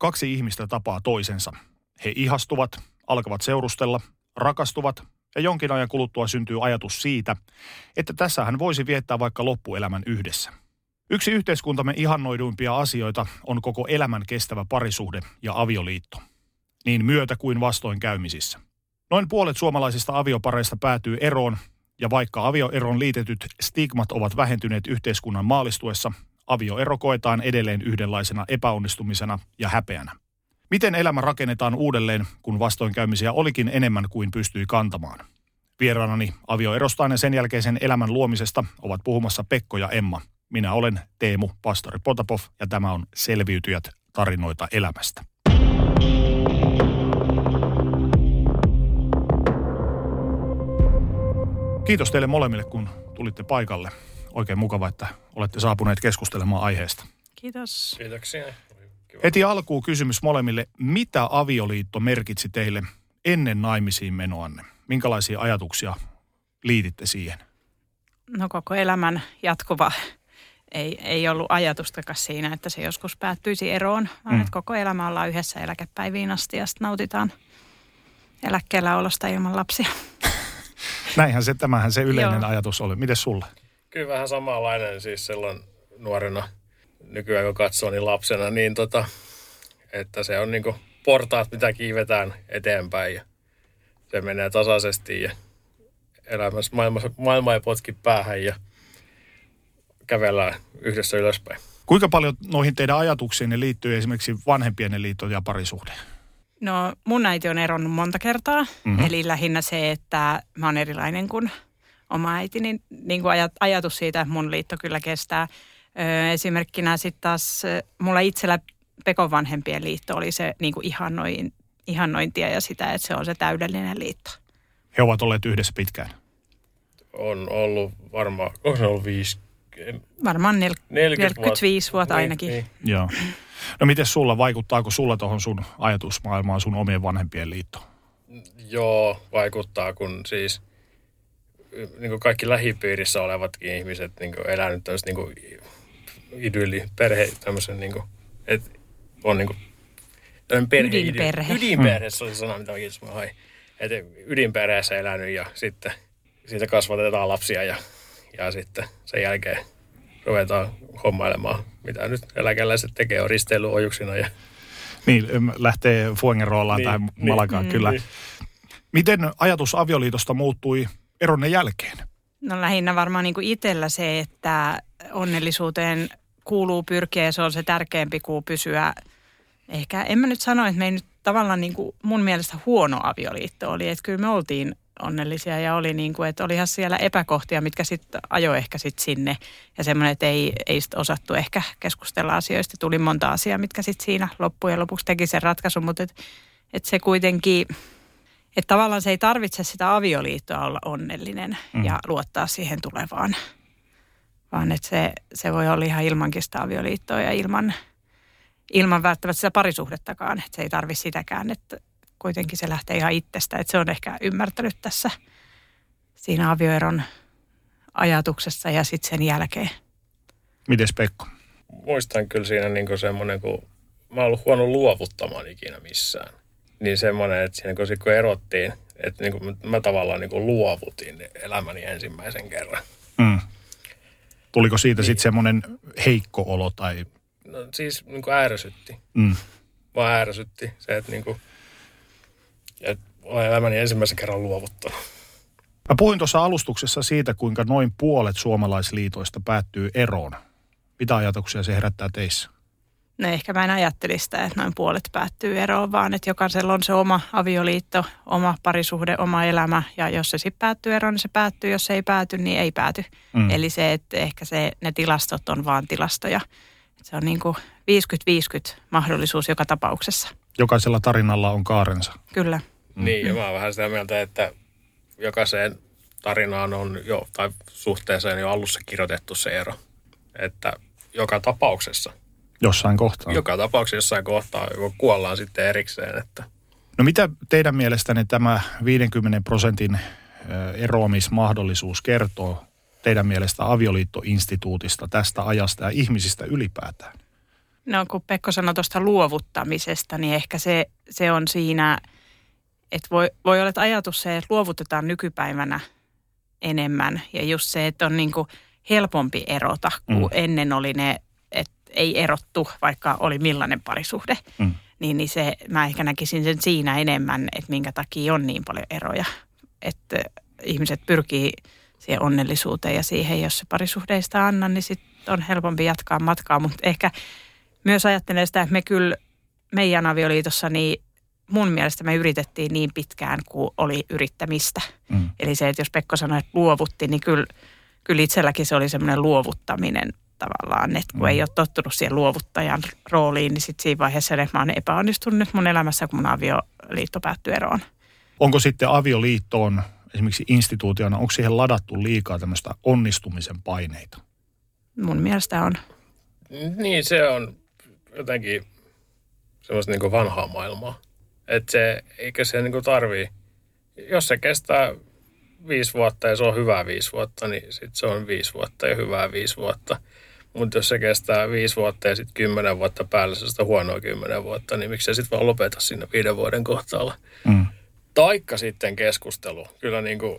Kaksi ihmistä tapaa toisensa. He ihastuvat, alkavat seurustella, rakastuvat ja jonkin ajan kuluttua syntyy ajatus siitä, että tässä hän voisi viettää vaikka loppuelämän yhdessä. Yksi yhteiskuntamme ihannoiduimpia asioita on koko elämän kestävä parisuhde ja avioliitto. Niin myötä kuin vastoinkäymisissä. Noin puolet suomalaisista aviopareista päätyy eroon, ja vaikka avioeron liitetyt stigmat ovat vähentyneet yhteiskunnan maalistuessa, avioero koetaan edelleen yhdenlaisena epäonnistumisena ja häpeänä. Miten elämä rakennetaan uudelleen, kun vastoinkäymisiä olikin enemmän kuin pystyi kantamaan? Vieraanani avioerostaan ja sen jälkeisen elämän luomisesta ovat puhumassa Pekko ja Emma. Minä olen Teemu Pastori Potapov ja tämä on Selviytyjät tarinoita elämästä. Kiitos teille molemmille, kun tulitte paikalle. Oikein mukava, että olette saapuneet keskustelemaan aiheesta. Kiitos. Kiitoksia. Heti alkuun kysymys molemmille. Mitä avioliitto merkitsi teille ennen naimisiin menoanne? Minkälaisia ajatuksia liititte siihen? No koko elämän jatkuva ei, ei ollut ajatustakaan siinä, että se joskus päättyisi eroon, vaan mm. että koko elämä ollaan yhdessä eläkepäiviin asti ja sitten nautitaan eläkkeellä olosta ilman lapsia. Näinhän se, tämähän se yleinen Joo. ajatus oli. Miten sulle? Kyllä vähän samanlainen siis silloin nuorena, nykyään kun katsoo niin lapsena, niin tota, että se on niinku portaat, mitä kiivetään eteenpäin ja se menee tasaisesti ja elämässä maailma, maailma ei potki päähän ja kävellään yhdessä ylöspäin. Kuinka paljon noihin teidän ajatuksiin liittyy esimerkiksi vanhempien liitto ja parisuhde? No mun äiti on eronnut monta kertaa, mm-hmm. eli lähinnä se, että mä oon erilainen kuin oma äiti, niin, niin kuin ajatus siitä, että mun liitto kyllä kestää. Ö, esimerkkinä sitten taas mulla itsellä Pekon vanhempien liitto oli se niin kuin ihannoin, ihannointia ja sitä, että se on se täydellinen liitto. He ovat olleet yhdessä pitkään? On ollut varmaan, onko se ollut viisi, Varmaan 40, 40 45 vuotta niin, ainakin. Niin. Joo. No miten sulla, vaikuttaako sulla tuohon sun ajatusmaailmaan sun omien vanhempien liitto? Joo, vaikuttaa, kun siis niin kuin kaikki lähipiirissä olevatkin ihmiset niin kuin elänyt tämmöistä niin idylli, perhe, tämmöisen niin kuin, että on niin kuin, perhe, ydinperhe. Ydinperhe, hmm. se oli sana, mitä mä hain. Että ydinperheessä elänyt ja sitten siitä kasvatetaan lapsia ja, ja sitten sen jälkeen ruvetaan hommailemaan, mitä nyt eläkeläiset tekee, on risteilyojuksina. Ja... Niin, lähtee Fuengerollaan niin, tai niin, Malakaan, niin, kyllä. Niin. Miten ajatus avioliitosta muuttui eronne jälkeen? No lähinnä varmaan niin kuin itsellä se, että onnellisuuteen kuuluu pyrkiä ja se on se tärkeämpi kuin pysyä. Ehkä en mä nyt sano, että me ei nyt tavallaan niin kuin mun mielestä huono avioliitto oli, että kyllä me oltiin onnellisia ja oli niin kuin, että olihan siellä epäkohtia, mitkä sitten ajoi ehkä sitten sinne ja semmoinen, että ei, ei sit osattu ehkä keskustella asioista. Tuli monta asiaa, mitkä sitten siinä loppujen lopuksi teki sen ratkaisun, mutta että et se kuitenkin, että tavallaan se ei tarvitse sitä avioliittoa olla onnellinen mm. ja luottaa siihen tulevaan, vaan että se, se voi olla ihan ilmankin sitä avioliittoa ja ilman, ilman välttämättä sitä parisuhdettakaan, että se ei tarvi sitäkään, että kuitenkin se lähtee ihan itsestä. Että se on ehkä ymmärtänyt tässä siinä avioeron ajatuksessa ja sitten sen jälkeen. Mites Pekko? Muistan kyllä siinä niin semmoinen, kun mä oon ollut huono luovuttamaan ikinä missään. Niin semmoinen, että siinä kun, kun erottiin, että niin kuin mä tavallaan niin kuin luovutin elämäni ensimmäisen kerran. Mm. Tuliko siitä niin. sitten semmoinen heikko olo tai? No siis niin kuin ärsytti. Mm. Mä ärsytti se, että niin kuin, ja olen elämäni ensimmäisen kerran luovuttanut. Mä puhuin tuossa alustuksessa siitä, kuinka noin puolet suomalaisliitoista päättyy eroon. Mitä ajatuksia se herättää teissä? No ehkä mä en ajatteli sitä, että noin puolet päättyy eroon, vaan että jokaisella on se oma avioliitto, oma parisuhde, oma elämä. Ja jos se sitten päättyy eroon, niin se päättyy. Jos se ei pääty, niin ei pääty. Mm. Eli se, että ehkä se, ne tilastot on vaan tilastoja. Se on niin kuin 50-50 mahdollisuus joka tapauksessa. Jokaisella tarinalla on kaarensa. Kyllä. Mm. Niin, ja mä oon vähän sitä mieltä, että jokaiseen tarinaan on jo, tai suhteeseen jo alussa kirjoitettu se ero. Että joka tapauksessa. Jossain kohtaa. Joka tapauksessa jossain kohtaa, joko kuollaan sitten erikseen. Että. No mitä teidän mielestänne tämä 50 prosentin eroamismahdollisuus kertoo teidän mielestä avioliittoinstituutista, tästä ajasta ja ihmisistä ylipäätään? No kun Pekko sanoi tuosta luovuttamisesta, niin ehkä se, se on siinä, että voi, voi olla että ajatus se, että luovutetaan nykypäivänä enemmän. Ja just se, että on niin kuin helpompi erota, kuin mm. ennen oli ne, ei erottu, vaikka oli millainen parisuhde. Mm. Niin, niin se, mä ehkä näkisin sen siinä enemmän, että minkä takia on niin paljon eroja. Että ihmiset pyrkii siihen onnellisuuteen ja siihen, jos se parisuhdeista anna, niin sitten on helpompi jatkaa matkaa. Mutta ehkä myös ajattelen sitä, että me kyllä meidän avioliitossa, niin mun mielestä me yritettiin niin pitkään kuin oli yrittämistä. Mm. Eli se, että jos Pekko sanoi, että luovutti, niin kyllä, kyllä itselläkin se oli semmoinen luovuttaminen tavallaan, että kun mm. ei ole tottunut siihen luovuttajan rooliin, niin sitten siinä vaiheessa, että mä oon epäonnistunut nyt mun elämässä, kun mun avioliitto päättyi eroon. Onko sitten avioliittoon esimerkiksi instituutiona, onko siihen ladattu liikaa tämmöistä onnistumisen paineita? Mun mielestä on. Niin, se on jotenkin semmoista niin vanhaa maailmaa. Että se, eikä se niin tarvii, jos se kestää viisi vuotta ja se on hyvää viisi vuotta, niin sitten se on viisi vuotta ja hyvää viisi vuotta. Mutta jos se kestää viisi vuotta ja sitten kymmenen vuotta päällä, se sitä huonoa kymmenen vuotta, niin miksi se sitten vaan lopeta siinä viiden vuoden kohtaalla. Mm. Taikka sitten keskustelu. Kyllä niin kuin,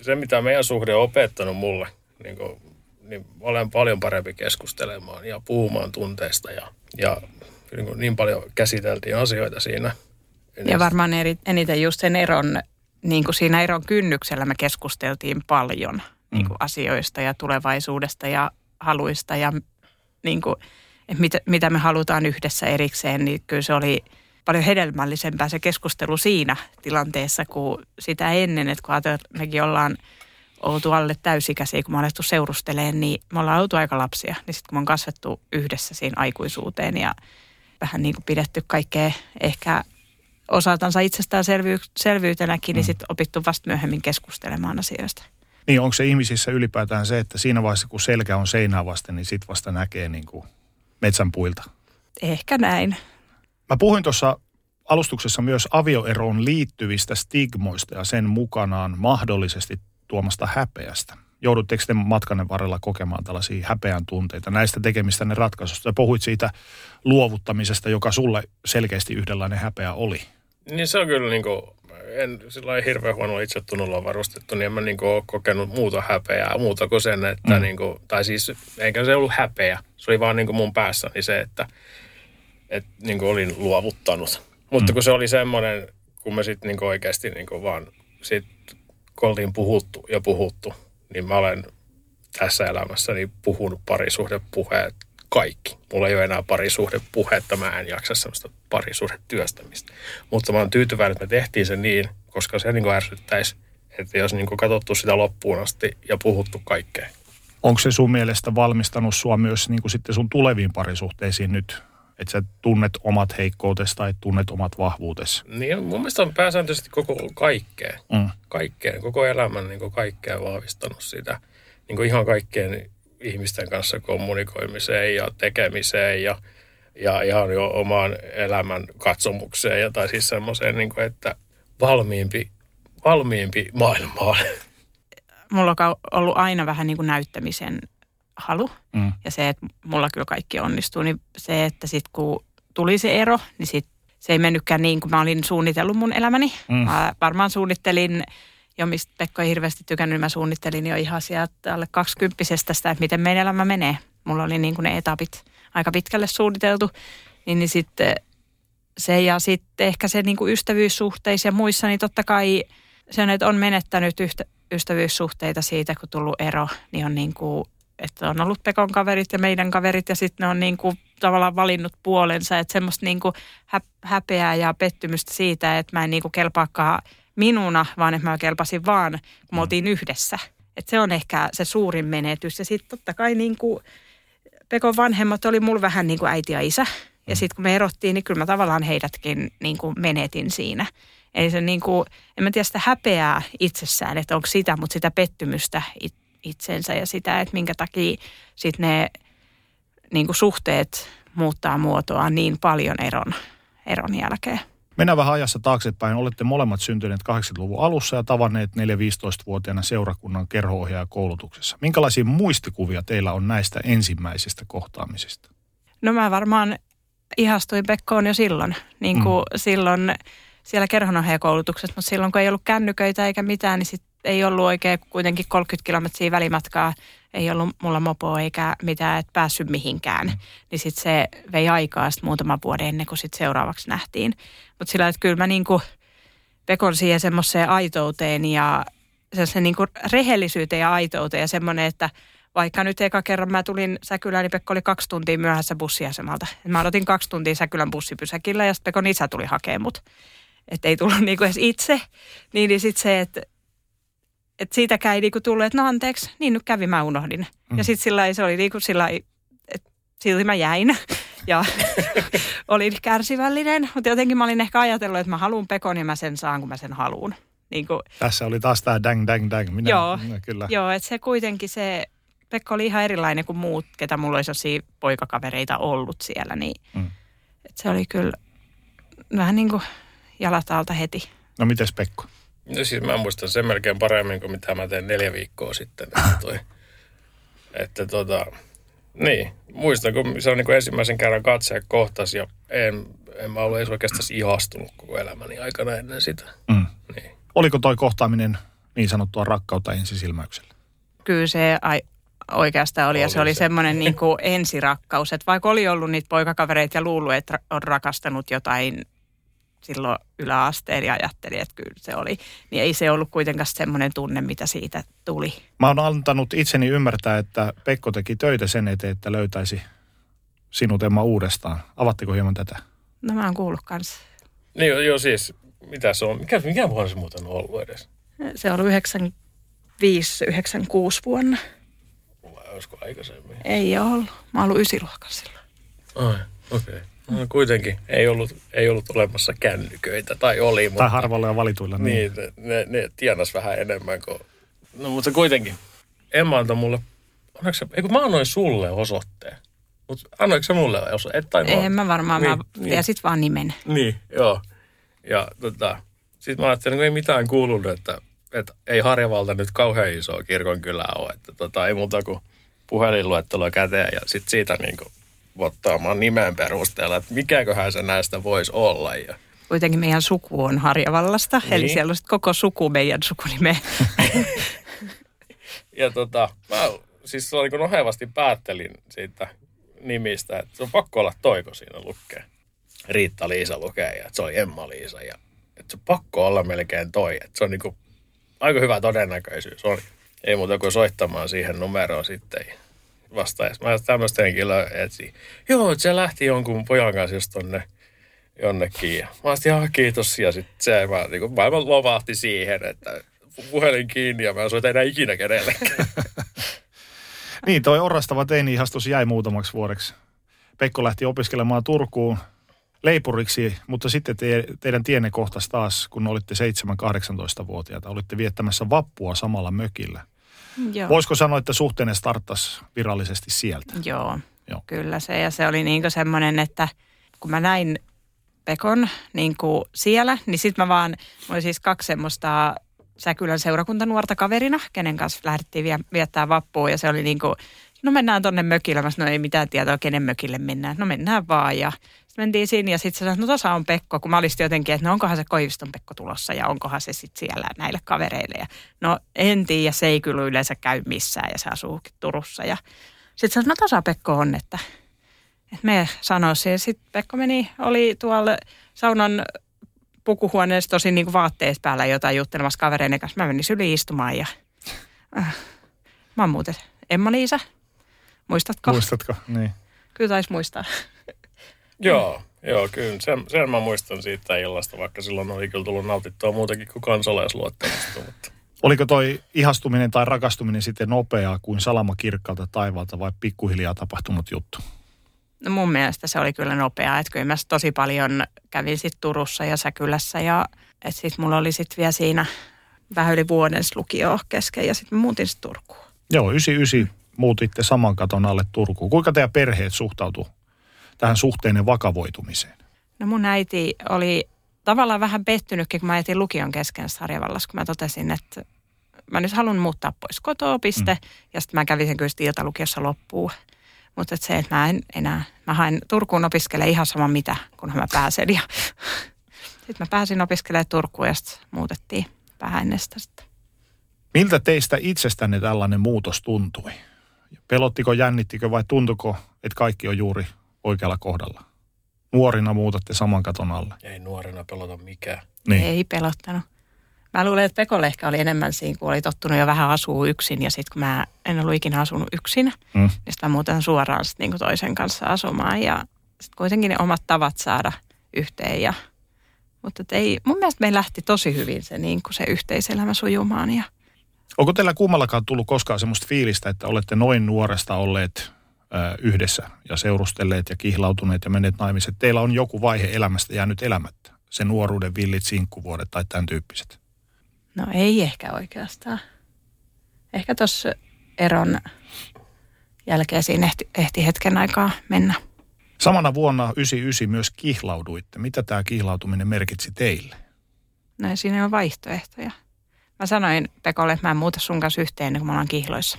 se, mitä meidän suhde on opettanut mulle, niin, kuin, niin olen paljon parempi keskustelemaan ja puhumaan tunteista. Ja, ja niin, kuin niin paljon käsiteltiin asioita siinä. Ja varmaan eri, eniten just sen eron, niin kuin siinä eron kynnyksellä me keskusteltiin paljon mm. niin kuin asioista ja tulevaisuudesta ja haluista ja niin kuin, että mitä, mitä me halutaan yhdessä erikseen, niin kyllä se oli – paljon hedelmällisempää se keskustelu siinä tilanteessa kuin sitä ennen, että kun ajatellaan, että mekin ollaan oltu alle täysikäisiä, kun me alettu seurusteleen, niin me ollaan oltu aika lapsia. Niin sitten kun me on kasvettu yhdessä siinä aikuisuuteen ja vähän niin kuin pidetty kaikkea ehkä osaltansa itsestäänselvyytenäkin, niin mm. sitten opittu vasta myöhemmin keskustelemaan asioista. Niin, onko se ihmisissä ylipäätään se, että siinä vaiheessa kun selkä on seinää vasten, niin sitten vasta näkee niin kuin metsän puilta? Ehkä näin. Mä puhuin tuossa alustuksessa myös avioeroon liittyvistä stigmoista ja sen mukanaan mahdollisesti tuomasta häpeästä. Joudutteko te matkanne varrella kokemaan tällaisia häpeän tunteita näistä tekemistä ne ratkaisusta? Ja puhuit siitä luovuttamisesta, joka sulle selkeästi yhdenlainen häpeä oli. Niin se on kyllä niin kuin, en sillä hirveän huono itsetunnolla varustettu, niin en mä niin kuin ole kokenut muuta häpeää, muuta kuin sen, että mm. niin kuin, tai siis eikä se ollut häpeä, se oli vaan niin kuin mun päässäni se, että että niin kuin olin luovuttanut. Mutta mm. kun se oli semmoinen, kun me sitten niin oikeasti niin kuin vaan sit, kun oltiin puhuttu ja puhuttu, niin mä olen tässä elämässäni puhunut parisuhdepuheet kaikki. Mulla ei ole enää parisuhdepuhetta, mä en jaksa semmoista parisuhdetyöstämistä. Mutta mä oon tyytyväinen, että me tehtiin se niin, koska se niin ärsyttäisi, että jos niin katsottu sitä loppuun asti ja puhuttu kaikkea. Onko se sun mielestä valmistanut sua myös niin kuin sitten sun tuleviin parisuhteisiin nyt että sä tunnet omat heikkoutesi tai tunnet omat vahvuutesi. Niin, mun mielestä on pääsääntöisesti koko kaikkea, mm. kaikkeen, koko elämän niin kuin kaikkea vahvistanut sitä. Niin kuin ihan kaikkeen ihmisten kanssa kommunikoimiseen ja tekemiseen ja, ja ihan jo omaan elämän katsomukseen ja tai siis semmoiseen, niin kuin, että valmiimpi, valmiimpi maailmaan. Mulla on ollut aina vähän niin kuin näyttämisen halu mm. ja se, että mulla kyllä kaikki onnistuu, niin se, että sitten kun tuli se ero, niin sit se ei mennytkään niin kuin mä olin suunnitellut mun elämäni. Mm. Mä varmaan suunnittelin jo, mistä Pekko ei hirveästi tykännyt, niin mä suunnittelin jo ihan sieltä alle kaksikymppisestä sitä, että miten meidän elämä menee. Mulla oli niin kuin ne etapit aika pitkälle suunniteltu, niin, niin sitten se ja sitten ehkä se niin kuin ystävyyssuhteissa ja muissa, niin totta kai se on, että on menettänyt yhtä, ystävyyssuhteita siitä, kun tullut ero, niin on niin kuin että on ollut Pekon kaverit ja meidän kaverit ja sitten ne on niin kuin tavallaan valinnut puolensa. Että semmoista niin kuin häpeää ja pettymystä siitä, että mä en niin kuin kelpaakaan minuna, vaan että mä kelpasin vaan, kun me mm. oltiin yhdessä. Että se on ehkä se suurin menetys. Ja sitten totta kai niin kuin Pekon vanhemmat oli mulla vähän niin kuin äiti ja isä. Ja sitten kun me erottiin, niin kyllä mä tavallaan heidätkin niin kuin menetin siinä. Eli se niin kuin, en mä tiedä sitä häpeää itsessään, että onko sitä, mutta sitä pettymystä it, itsensä ja sitä, että minkä takia sitten ne niin kuin suhteet muuttaa muotoa niin paljon eron, eron jälkeen. Mennään vähän ajassa taaksepäin. Olette molemmat syntyneet 80-luvun alussa ja tavanneet 4-15-vuotiaana seurakunnan kerho koulutuksessa. Minkälaisia muistikuvia teillä on näistä ensimmäisistä kohtaamisista? No mä varmaan ihastuin Pekkoon jo silloin. Niin kuin mm. silloin siellä kerhonohjaajakoulutuksessa, mutta silloin kun ei ollut kännyköitä eikä mitään, niin sit ei ollut oikein kuitenkin 30 kilometriä välimatkaa. Ei ollut mulla mopoa eikä mitään, että päässyt mihinkään. Mm. Niin sitten se vei aikaa sitten muutama vuoden ennen kuin sit seuraavaksi nähtiin. Mutta sillä, että kyllä mä niinku pekon siihen semmoiseen aitouteen ja se niinku rehellisyyteen ja aitouteen ja semmoinen, että vaikka nyt eka kerran mä tulin Säkylään, niin Pekko oli kaksi tuntia myöhässä bussiasemalta. Mä odotin kaksi tuntia Säkylän bussipysäkillä ja sitten Pekon isä tuli hakemaan mut että ei tullut niinku edes itse, niin, niin sitten se, että et siitäkään ei niinku tullut, että no anteeksi, niin nyt kävi, mä unohdin. Mm. Ja sitten sillä se oli niinku sillä että silti mä jäin ja olin kärsivällinen, mutta jotenkin mä olin ehkä ajatellut, että mä haluan pekon ja mä sen saan, kun mä sen haluan. Niin kuin, Tässä oli taas tämä dang, dang, dang. Minä, joo, minä kyllä. joo että se kuitenkin se, Pekko oli ihan erilainen kuin muut, ketä mulla olisi poikakavereita ollut siellä, niin mm. että se oli kyllä vähän niin kuin jalat alta heti. No mites Pekko? No siis mä muistan sen melkein paremmin kuin mitä mä tein neljä viikkoa sitten. Että, toi, että tota, niin, muistan kun se on niin kuin ensimmäisen kerran katseja kohtas ja en, en mä ollut edes oikeastaan ihastunut koko elämäni aikana ennen sitä. Mm. Niin. Oliko toi kohtaaminen niin sanottua rakkautta ensisilmäyksellä? Kyllä se ai, oikeastaan oli, oli ja se, se. oli semmoinen niin kuin ensirakkaus. Että vaikka oli ollut niitä poikakavereita ja luullut, että on rakastanut jotain silloin yläasteen ja ajattelin, että kyllä se oli. Niin ei se ollut kuitenkaan semmoinen tunne, mitä siitä tuli. Mä oon antanut itseni ymmärtää, että Pekko teki töitä sen eteen, että löytäisi sinut Emma uudestaan. Avatteko hieman tätä? No mä oon kuullut kanssa. Niin joo siis, mitä se on? Mikä, mikä vuonna se muuten on ollut edes? Se on 95-96 vuonna. Vai olisiko aikaisemmin? Ei ole ollut. Mä oon ollut ysiluokan silloin. Ai, okei. Okay. No, kuitenkin ei ollut, ei ollut olemassa kännyköitä, tai oli. Tai mutta, harvalla ja valituilla. Niin, niin ne, ne, ne tienas vähän enemmän kuin... No mutta kuitenkin, Emma antoi mulle... se, eikö mä annoin sulle osoitteen? Mutta annoiko se mulle osoitteen? En mä varmaan, niin, mä niin. ja sit vaan nimen. Niin, joo. Ja tota, sit mä ajattelin, että ei mitään kuulunut, että, että ei Harjavalta nyt kauhean iso kirkon kyllä ole. Että tota, ei muuta kuin puhelinluettelua käteen ja sit siitä niin kuin vottaamaan nimen perusteella, että mikäköhän se näistä voisi olla. Ja kuitenkin meidän suku on Harjavallasta, niin. eli siellä on koko suku meidän sukunime. ja tota, mä siis niin kun ohevasti päättelin siitä nimistä, että se on pakko olla toiko siinä lukee. Riitta-Liisa lukee ja että se on Emma-Liisa ja että se on pakko olla melkein toi. Että se on niin kuin aika hyvä todennäköisyys on. Ei muuta kuin soittamaan siihen numeroon sitten vastaajassa. Mä tämmöistä henkilöä etsin. Joo, se lähti jonkun pojan kanssa just tonne jonnekin. Ja mä olisin, kiitos. Ja sitten se mä, niin kuin, maailman lovahti siihen, että puhelin kiinni ja mä en soita enää ikinä kenellekään. niin, toi orastava teini-ihastus jäi muutamaksi vuodeksi. Pekko lähti opiskelemaan Turkuun leipuriksi, mutta sitten te, teidän tienne kohtasi taas, kun olitte 7-18-vuotiaita. Olitte viettämässä vappua samalla mökillä. Joo. Voisiko sanoa, että suhteenne starttasi virallisesti sieltä? Joo, Joo. kyllä se. Ja se oli niin semmoinen, että kun mä näin Pekon niin kuin siellä, niin sitten mä vaan, mä olin siis kaksi semmoista Säkylän seurakuntanuorta kaverina, kenen kanssa lähdettiin viettää vappua ja se oli niin kuin, no mennään tonne mökille. Mä sanoin, ei mitään tietoa, kenen mökille mennään. No mennään vaan ja sitten mentiin sinne ja sitten se sanoi, no tuossa on Pekko, kun mä olisin jotenkin, että no onkohan se Koiviston Pekko tulossa ja onkohan se sitten siellä näille kavereille. Ja no en tiedä, se ei kyllä yleensä käy missään ja se asuukin Turussa. Ja sitten sanoi, no tuossa Pekko on, että, että me sanoisin. Ja sitten Pekko meni, oli tuolla saunan pukuhuoneessa tosi niin kuin vaatteessa päällä jotain juttelemassa kavereiden kanssa. Mä menin syli istumaan ja äh, mä oon muuten Emma-Liisa. Muistatko? Muistatko, niin. Kyllä taisi muistaa. Joo, joo kyllä. Sen, sen mä muistan siitä illasta, vaikka silloin oli kyllä tullut nautittua muutakin kuin kansalaisluottamista. Mutta. Oliko toi ihastuminen tai rakastuminen sitten nopeaa kuin salama kirkkaalta taivaalta vai pikkuhiljaa tapahtunut juttu? No mun mielestä se oli kyllä nopeaa, että kyllä mä tosi paljon kävin sitten Turussa ja Säkylässä ja että sitten mulla oli sitten vielä siinä vähän yli vuoden lukio kesken ja sitten muutin sitten Turkuun. Joo, 99 muutitte saman katon alle Turkuun. Kuinka teidän perheet suhtautuu tähän suhteinen vakavoitumiseen? No mun äiti oli tavallaan vähän pettynytkin, kun mä jätin lukion kesken Sarjavallassa, kun mä totesin, että mä nyt haluan muuttaa pois kotoa, piste. Mm. Ja sitten mä kävin sen kyllä iltalukiossa loppuun. Mutta et se, että mä en enää, mä hain Turkuun opiskele ihan sama mitä, kunhan mä pääsen. Ja sitten mä pääsin opiskelemaan Turkuun ja sitten muutettiin vähän ennen sitä sitten. Miltä teistä itsestänne tällainen muutos tuntui? Pelottiko, jännittikö vai tuntuko, että kaikki on juuri oikealla kohdalla? Nuorina muutatte saman katon alle. Ei nuorena pelota mikään. Niin. Ei pelottanut. Mä luulen, että Pekolle ehkä oli enemmän siinä, kun oli tottunut jo vähän asua yksin. Ja sitten kun mä en ollut ikinä asunut yksin, Mm. niin sitten mä muutan suoraan sit niinku toisen kanssa asumaan. Ja sitten kuitenkin ne omat tavat saada yhteen. Ja, mutta et ei, mun mielestä me lähti tosi hyvin se, niinku se yhteiselämä sujumaan. Ja Onko teillä kummallakaan tullut koskaan semmoista fiilistä, että olette noin nuoresta olleet yhdessä ja seurustelleet ja kihlautuneet ja menneet naimiset? Teillä on joku vaihe elämästä jäänyt elämättä. Se nuoruuden villit sinkkuvuodet tai tämän tyyppiset. no ei ehkä oikeastaan. Ehkä tuossa eron jälkeen siinä ehti, ehti hetken aikaa mennä. Samana vuonna 99 myös kihlauduitte. Mitä tämä kihlautuminen merkitsi teille? No siinä ole vaihtoehtoja. Mä sanoin Pekolle, että mä en muuta sun kanssa yhteen kuin me ollaan kihloissa.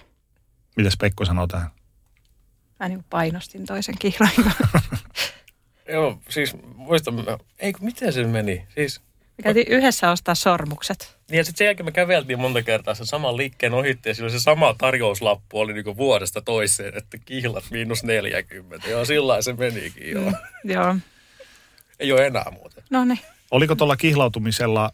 Mitäs Pekko sanoo tähän? Mä niin painostin toisen kihloin. Joo, siis muistan, ei miten se meni? Siis, Me käytiin yhdessä ostaa sormukset. niin ja sitten sen jälkeen me käveltiin monta kertaa sen saman liikkeen ohitti ja silloin se sama tarjouslappu oli niinku vuodesta toiseen, että kihlat miinus 40. Joo, sillä se menikin joo. Joo, Ei ole enää muuten. no niin. Oliko tuolla kihlautumisella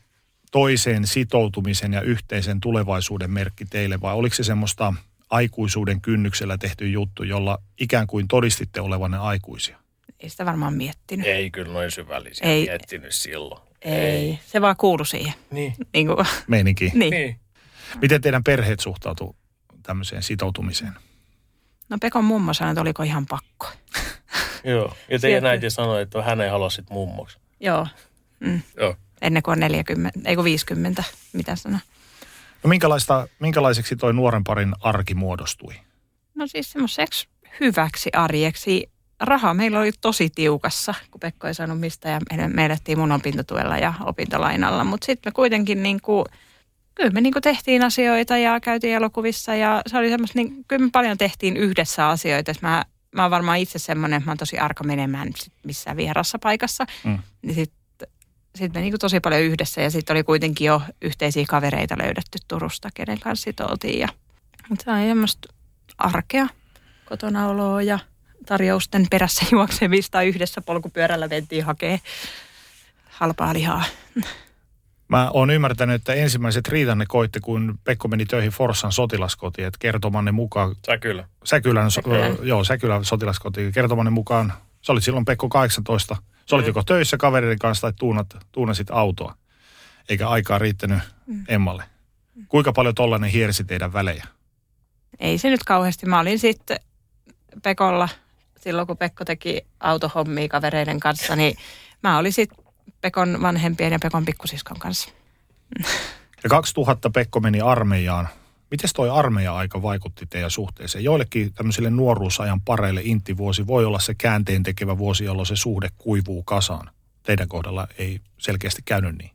toiseen sitoutumisen ja yhteisen tulevaisuuden merkki teille vai oliko se semmoista aikuisuuden kynnyksellä tehty juttu, jolla ikään kuin todistitte olevanne aikuisia? Ei sitä varmaan miettinyt. Ei kyllä noin syvällisiä Ei. miettinyt silloin. Ei. Se vaan kuulu siihen. Niin. Niin kuin, Meininki. niin. Niin. Miten teidän perheet suhtautuu tämmöiseen sitoutumiseen? No Pekon mummo sanoi, että oliko ihan pakko. Joo. Ja teidän Sieltä. äiti sanoi, että hän ei halua sit mummoksi. Joo, Joo. ennen kuin on 40, ei kun 50, mitä sana. No minkälaista, minkälaiseksi toi nuoren parin arki muodostui? No siis semmoiseksi hyväksi arjeksi. Raha meillä oli tosi tiukassa, kun Pekko ei saanut mistä ja me, elettiin mun opintotuella ja opintolainalla. Mutta sitten me kuitenkin niin kuin, kyllä me niin kuin tehtiin asioita ja käytiin elokuvissa ja se oli semmoista, niin, kyllä me paljon tehtiin yhdessä asioita. Mä, mä oon varmaan itse semmoinen, että mä oon tosi arka menemään sit missään vierassa paikassa. Mm. Niin sitten sit me niin tosi paljon yhdessä ja sitten oli kuitenkin jo yhteisiä kavereita löydetty Turusta, kenen kanssa sit oltiin. Ja, mutta se on semmoista arkea kotona oloa ja tarjousten perässä juoksemista yhdessä polkupyörällä mentiin hakee halpaa lihaa. Mä oon ymmärtänyt, että ensimmäiset riitanne koitte, kun Pekko meni töihin Forssan sotilaskotiin, että kertomanne mukaan, Sä kyllä. Säkylän, Säkylän. joo, Säkylän sotilaskotiin, kertomanne mukaan, sä olit silloin Pekko 18, sä olit Mm. joko töissä kavereiden kanssa tai tuunat, tuunasit autoa, eikä aikaa riittänyt Mm. Emmalle. Kuinka paljon tollainen hiersi teidän välejä? Ei se nyt kauheasti. Mä olin sitten Pekolla silloin, kun Pekko teki autohommia kavereiden kanssa, niin mä olin sitten Pekon vanhempien ja Pekon pikkusiskon kanssa. Ja 2000 Pekko meni armeijaan. Miten toi armeija-aika vaikutti teidän suhteeseen? Joillekin tämmöisille nuoruusajan pareille intivuosi voi olla se käänteen tekevä vuosi, jolloin se suhde kuivuu kasaan. Teidän kohdalla ei selkeästi käynyt niin.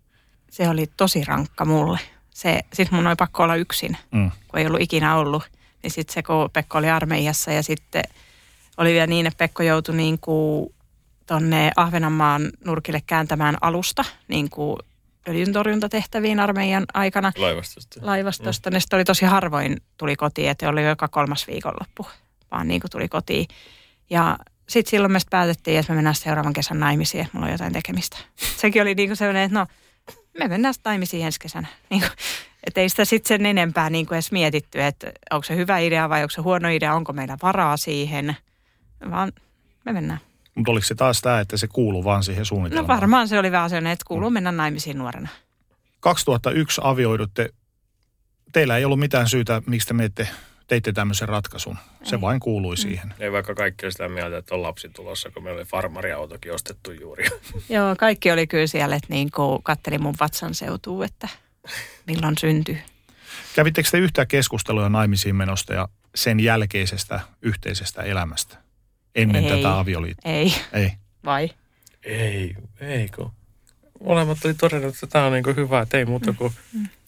Se oli tosi rankka mulle. Se, sitten mun oli pakko olla yksin, Mm. kun ei ollut ikinä ollut. Niin sitten se, kun Pekko oli armeijassa ja sitten oli vielä niin, että Pekko joutui niin kuin tonne Ahvenanmaan nurkille kääntämään alusta, niin kuin öljyntorjuntatehtäviin armeijan aikana Laivastosta. laivastosta. Mm. Ne oli tosi harvoin tuli kotiin, että oli joka kolmas viikonloppu, vaan niin kuin tuli kotiin. Ja sitten silloin me päätettiin, että me mennään seuraavan kesän naimisiin, että mulla on jotain tekemistä. Sekin oli niin kuin sellainen, että no, me mennään naimisiin ensi kesänä. Niin kuin, että ei sitä sitten sen enempää niin kuin edes mietitty, että onko se hyvä idea vai onko se huono idea, onko meillä varaa siihen, vaan me mennään. Mutta oliko se taas tämä, että se kuuluu vaan siihen No suunnitelmaan? varmaan se oli vähän sellainen, että kuuluu mennä naimisiin nuorena. 2001 avioidutte. Teillä ei ollut mitään syytä, miksi te menette teitte tämmöisen ratkaisun. Se Ei. vain kuului Mm. siihen. Ei vaikka kaikki oli sitä mieltä, että on lapsi tulossa, kun meillä oli farmariautokin ostettu juuri. Joo, kaikki oli kyllä siellä, että niin kuin katteli mun vatsan seutuu, että milloin syntyy. Kävittekö te yhtään keskustelua naimisiin menosta ja sen jälkeisestä yhteisestä elämästä ennen Ei. tätä avioliittoa? Ei, Ei. vai? Ei, ei kun. Molemmat oli todennut, että tämä on niin hyvä, että ei muuta kuin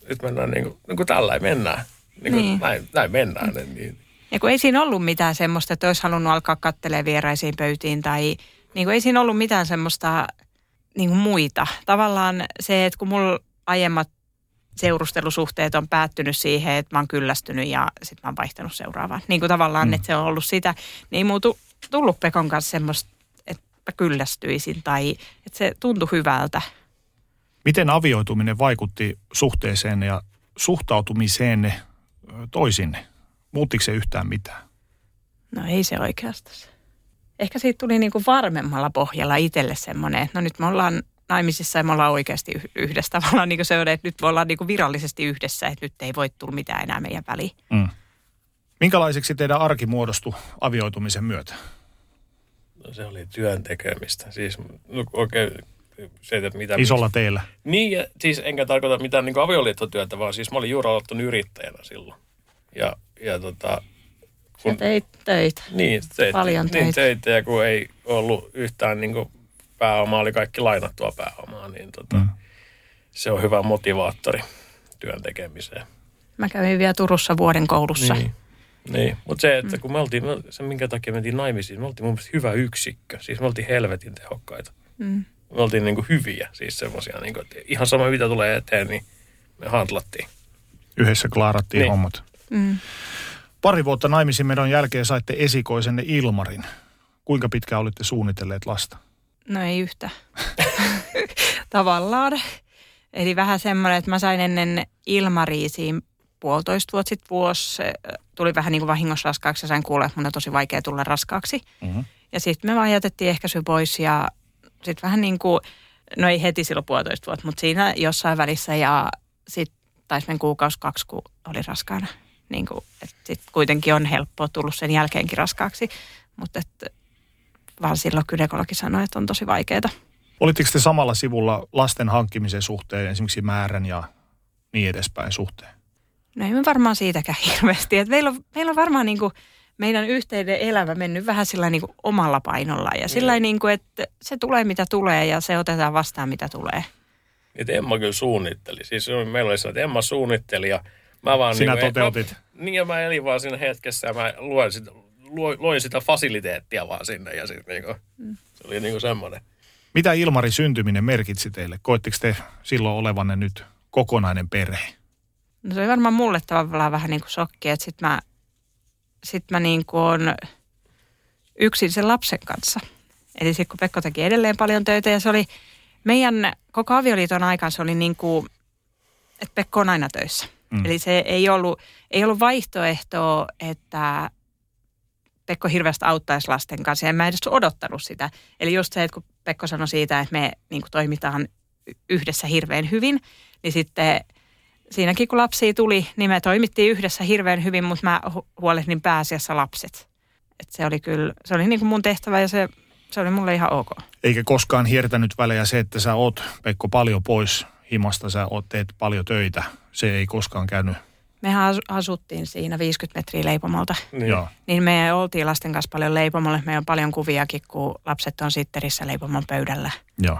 nyt mennään niin kuin, niin kuin tällä mennään. Niin kuin, Niin. Näin, näin mennään. Niin, Ja kun ei siinä ollut mitään semmoista, että olisi halunnut alkaa kattelemaan vieraisiin pöytiin tai niin kuin ei siinä ollut mitään semmoista niin kuin muita. Tavallaan se, että kun mulla aiemmat seurustelusuhteet on päättynyt siihen, että mä oon kyllästynyt ja sitten mä oon vaihtanut seuraavaan. Niin kuin tavallaan, mm. että se on ollut sitä, niin ei muutu tullut Pekon kanssa semmoista, että mä kyllästyisin tai että se tuntui hyvältä. Miten avioituminen vaikutti suhteeseen ja suhtautumiseenne ö, toisinne? Muuttiko se yhtään mitään? No ei se oikeastaan. Ehkä siitä tuli niin kuin varmemmalla pohjalla itselle semmoinen, että no nyt me ollaan naimisissa ja me ollaan oikeasti yh- yhdessä. Tavallaan niin kuin se on, että nyt me ollaan niin kuin virallisesti yhdessä, että nyt ei voi tulla mitään enää meidän väliin. Mm. Minkälaiseksi teidän arki muodostui avioitumisen myötä? no, se oli työn tekemistä. Siis no, oikein se, että mitä... Isolla teillä. Niin, ja siis enkä tarkoita mitään niin avioliittotyötä, vaan siis mä olin juuri aloittanut yrittäjänä silloin. Ja, ja tota, Sä teit töitä. Niin, töitä, Paljon niin, töitä. töitä. ja kun ei ollut yhtään niin kuin pääomaa, oli kaikki lainattua pääomaa, niin tota, mm. se on hyvä motivaattori työn tekemiseen. Mä kävin vielä Turussa vuoden koulussa. Niin, niin. mutta se, että kun me oltiin, se minkä takia me mentiin naimisiin, me oltiin mun mielestä hyvä yksikkö. Siis me oltiin helvetin tehokkaita. Mm. Me oltiin niin kuin hyviä, siis semmoisia, niin kuin, että ihan sama mitä tulee eteen, niin me handlattiin. Yhdessä klaarattiin Niin. hommat. Mm. Pari vuotta naimisiin menon jälkeen saitte esikoisenne Ilmarin. Kuinka pitkään olitte suunnitelleet lasta? No ei yhtä. Tavallaan. Eli vähän semmoinen, että mä sain ennen Ilmariisiin puolitoista vuotta sitten vuosi. se, Tuli vähän niin kuin vahingossa raskaaksi ja sain kuulla, että mun on tosi vaikea tulla raskaaksi. Mm-hmm. Ja sitten me vaan jätettiin ehkäisy pois ja sitten vähän niin kuin, no ei heti silloin puolitoista vuotta, mutta siinä jossain välissä ja sitten taisi mennä kuukausi kaksi, kun oli raskaana. Niin kuin, että sitten kuitenkin on helppoa tullut sen jälkeenkin raskaaksi, mutta että vaan silloin gynekologi sanoi, että on tosi vaikeaa. Olitteko te samalla sivulla lasten hankkimisen suhteen, esimerkiksi määrän ja niin edespäin suhteen? No ei me varmaan siitäkään hirveästi. Et meillä, on, meillä on varmaan niin kuin meidän yhteinen elämä mennyt vähän sillä niin kuin omalla painolla ja sillä niin kuin, että se tulee mitä tulee ja se otetaan vastaan mitä tulee. Että Emma kyllä suunnitteli. Siis meillä oli se, että Emma suunnitteli ja mä vaan... Sinä niin kuin, toteutit. Mä, niin ja mä elin vaan siinä hetkessä ja mä luoin sitä, luoin, loin sitä fasiliteettia vaan sinne ja sitten niin kuin, se oli niin kuin semmoinen. Mitä Ilmarin syntyminen merkitsi teille? Koitteko te silloin olevanne nyt kokonainen perhe? No se oli varmaan mulle tavallaan vähän niin kuin shokki, että sit mä, sit mä niin kuin on yksin sen lapsen kanssa. Eli sitten kun Pekko teki edelleen paljon töitä ja se oli meidän koko avioliiton aikaan se oli niin kuin, että Pekko on aina töissä. Mm. Eli se ei ollut, ei ollut vaihtoehtoa, että Pekko hirveästi auttaisi lasten kanssa. En mä edes odottanut sitä. Eli just se, että kun Pekko sanoi siitä, että me niin kuin toimitaan yhdessä hirveän hyvin, niin sitten siinäkin kun lapsia tuli, niin me toimittiin yhdessä hirveän hyvin, mutta mä hu- huolehdin pääasiassa lapset. Et se oli kyllä, se oli niin kuin mun tehtävä ja se, se oli mulle ihan ok. Eikä koskaan hiertänyt välejä se, että sä oot, Pekko, paljon pois himasta, sä oot, teet paljon töitä. Se ei koskaan käynyt. Mehän asu- asuttiin siinä 50 metriä leipomolta. Niin. Joo. Niin me oltiin lasten kanssa paljon leipomolle. Meillä on paljon kuviakin, kun lapset on sitterissä leipomon pöydällä. Joo.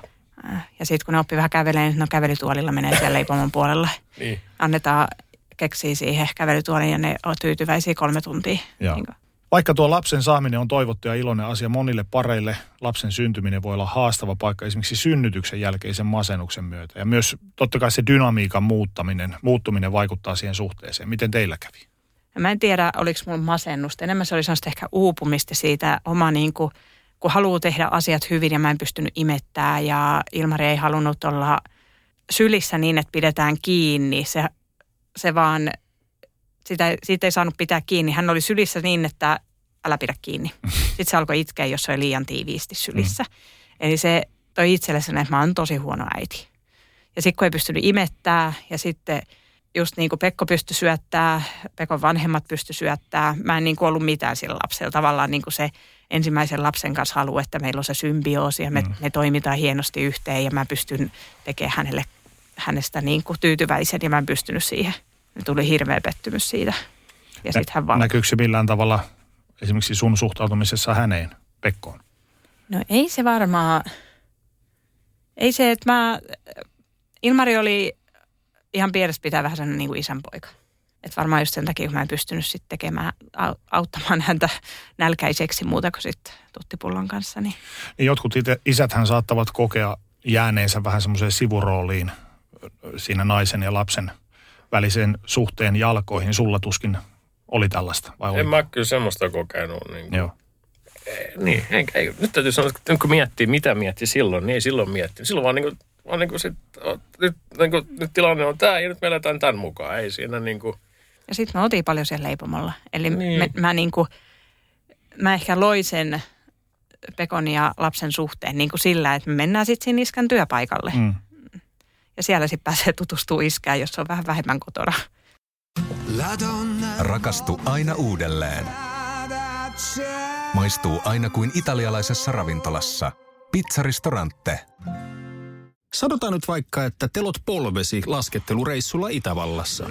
Ja sitten kun ne oppi vähän kävelemään, niin no kävelytuolilla menee siellä leipomon puolella. niin. Annetaan keksiä siihen kävelytuoliin ja ne on tyytyväisiä kolme tuntia. Joo. Niin Vaikka tuo lapsen saaminen on toivottu ja iloinen asia monille pareille, lapsen syntyminen voi olla haastava paikka esimerkiksi synnytyksen jälkeisen masennuksen myötä. Ja myös totta kai se dynamiikan muuttaminen, muuttuminen vaikuttaa siihen suhteeseen. Miten teillä kävi? Mä en tiedä, oliko mulla masennusta. Enemmän se oli sellaista ehkä uupumista siitä oma niin kuin, kun haluaa tehdä asiat hyvin ja mä en pystynyt imettää ja Ilmari ei halunnut olla sylissä niin, että pidetään kiinni. Se, se vaan, sitä, siitä ei saanut pitää kiinni. Hän oli sylissä niin, että älä pidä kiinni. Sitten se alkoi itkeä, jos se oli liian tiiviisti sylissä. Eli se toi itselle sen, että mä oon tosi huono äiti. Ja sitten kun ei pystynyt imettää ja sitten just niin kuin Pekko pystyi syöttää, Pekon vanhemmat pystyi syöttää. Mä en niin kuin ollut mitään sillä lapsella. Tavallaan niin kuin se ensimmäisen lapsen kanssa halu, että meillä on se symbioosi ja me, mm. me toimitaan hienosti yhteen ja mä pystyn tekemään hänelle, hänestä niin kuin tyytyväisen ja mä en pystynyt siihen. Me tuli hirveä pettymys siitä. Ja Nä, hän val... Näkyykö se millään tavalla esimerkiksi sun suhtautumisessa häneen, Pekkoon? No ei se varmaan, ei se, että mä, Ilmari oli ihan pienestä pitää vähän sellainen niin kuin isän poika. Että varmaan just sen takia, kun mä en pystynyt sitten tekemään, auttamaan häntä nälkäiseksi muuta kuin sitten tuttipullon kanssa. Niin. jotkut ite, isäthän saattavat kokea jääneensä vähän semmoiseen sivurooliin siinä naisen ja lapsen välisen suhteen jalkoihin. Sulla tuskin oli tällaista, vai oli? En mä kyllä semmoista kokenut. Niin kuin. Joo. Ei, niin, enkä, ei. nyt täytyy sanoa, että kun miettii, mitä mietti silloin, niin ei silloin mietti. Silloin vaan niin kuin, vaan niin kuin sit, nyt, niin kuin, nyt tilanne on tämä ja nyt me eletään tämän mukaan. Ei siinä niin kuin, ja sitten me oltiin paljon siellä leipomolla. Eli niin. me, mä, niin kuin, mä ehkä loin sen Pekon ja lapsen suhteen niin kuin sillä, että me mennään sitten siinä iskän työpaikalle. Mm. Ja siellä sitten pääsee tutustumaan iskään, jos on vähän vähemmän kotona. Rakastu aina uudelleen. Maistuu aina kuin italialaisessa ravintolassa. Pizzaristorante. Sanotaan nyt vaikka, että telot polvesi laskettelureissulla Itävallassa.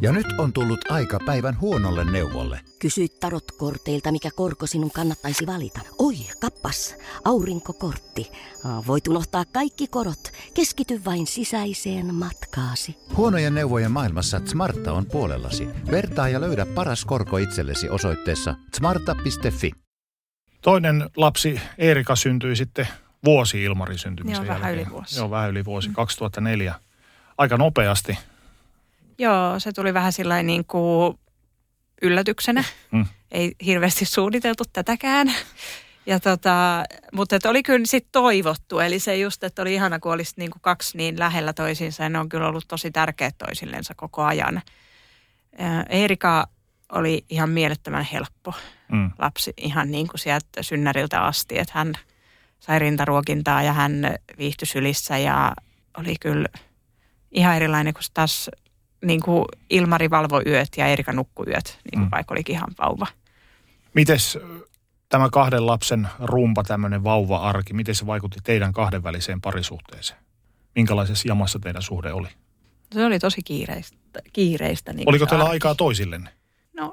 Ja nyt on tullut aika päivän huonolle neuvolle. Kysyit tarotkorteilta, mikä korko sinun kannattaisi valita. Oi, kappas, aurinkokortti. Voit unohtaa kaikki korot. Keskity vain sisäiseen matkaasi. Huonojen neuvojen maailmassa Smarta on puolellasi. Vertaa ja löydä paras korko itsellesi osoitteessa smarta.fi. Toinen lapsi Eerika syntyi sitten vuosi Ilmarin syntymisen Joo, vähän yli vuosi. Joo, vähän yli vuosi, 2004. Aika nopeasti Joo, se tuli vähän sillä niin kuin yllätyksenä. Mm. Ei hirveästi suunniteltu tätäkään. Ja tota, mutta oli kyllä sitten toivottu, eli se just, että oli ihana, kun olisi niin kuin kaksi niin lähellä toisiinsa, ja ne on kyllä ollut tosi tärkeät toisillensa koko ajan. Erika oli ihan mielettömän helppo mm. lapsi, ihan niin kuin sieltä synnäriltä asti, että hän sai rintaruokintaa ja hän viihtyi sylissä ja oli kyllä ihan erilainen kuin taas niin kuin Ilmari valvo yöt ja Erika nukku yöt, niin kuin mm. vaikka olikin ihan vauva. Mites tämä kahden lapsen rumpa, tämmöinen vauva-arki, miten se vaikutti teidän kahdenväliseen parisuhteeseen? Minkälaisessa jamassa teidän suhde oli? Se oli tosi kiireistä. kiireistä niin Oliko teillä arki. aikaa toisillenne? No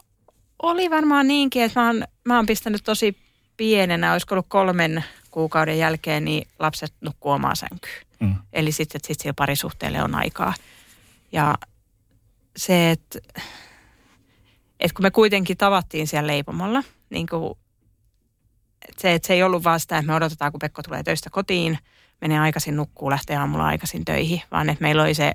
oli varmaan niinkin, että mä oon, mä oon pistänyt tosi pienenä, olisiko ollut kolmen kuukauden jälkeen, niin lapset nukkuu omaa sänkyyn. Mm. Eli sitten, että sitten sillä parisuhteelle on aikaa. Ja se, että, että kun me kuitenkin tavattiin siellä leipomolla, niin kuin, että se, että se ei ollut vaan sitä, että me odotetaan, kun Pekko tulee töistä kotiin, menee aikaisin nukkuu, lähtee aamulla aikaisin töihin, vaan että meillä oli se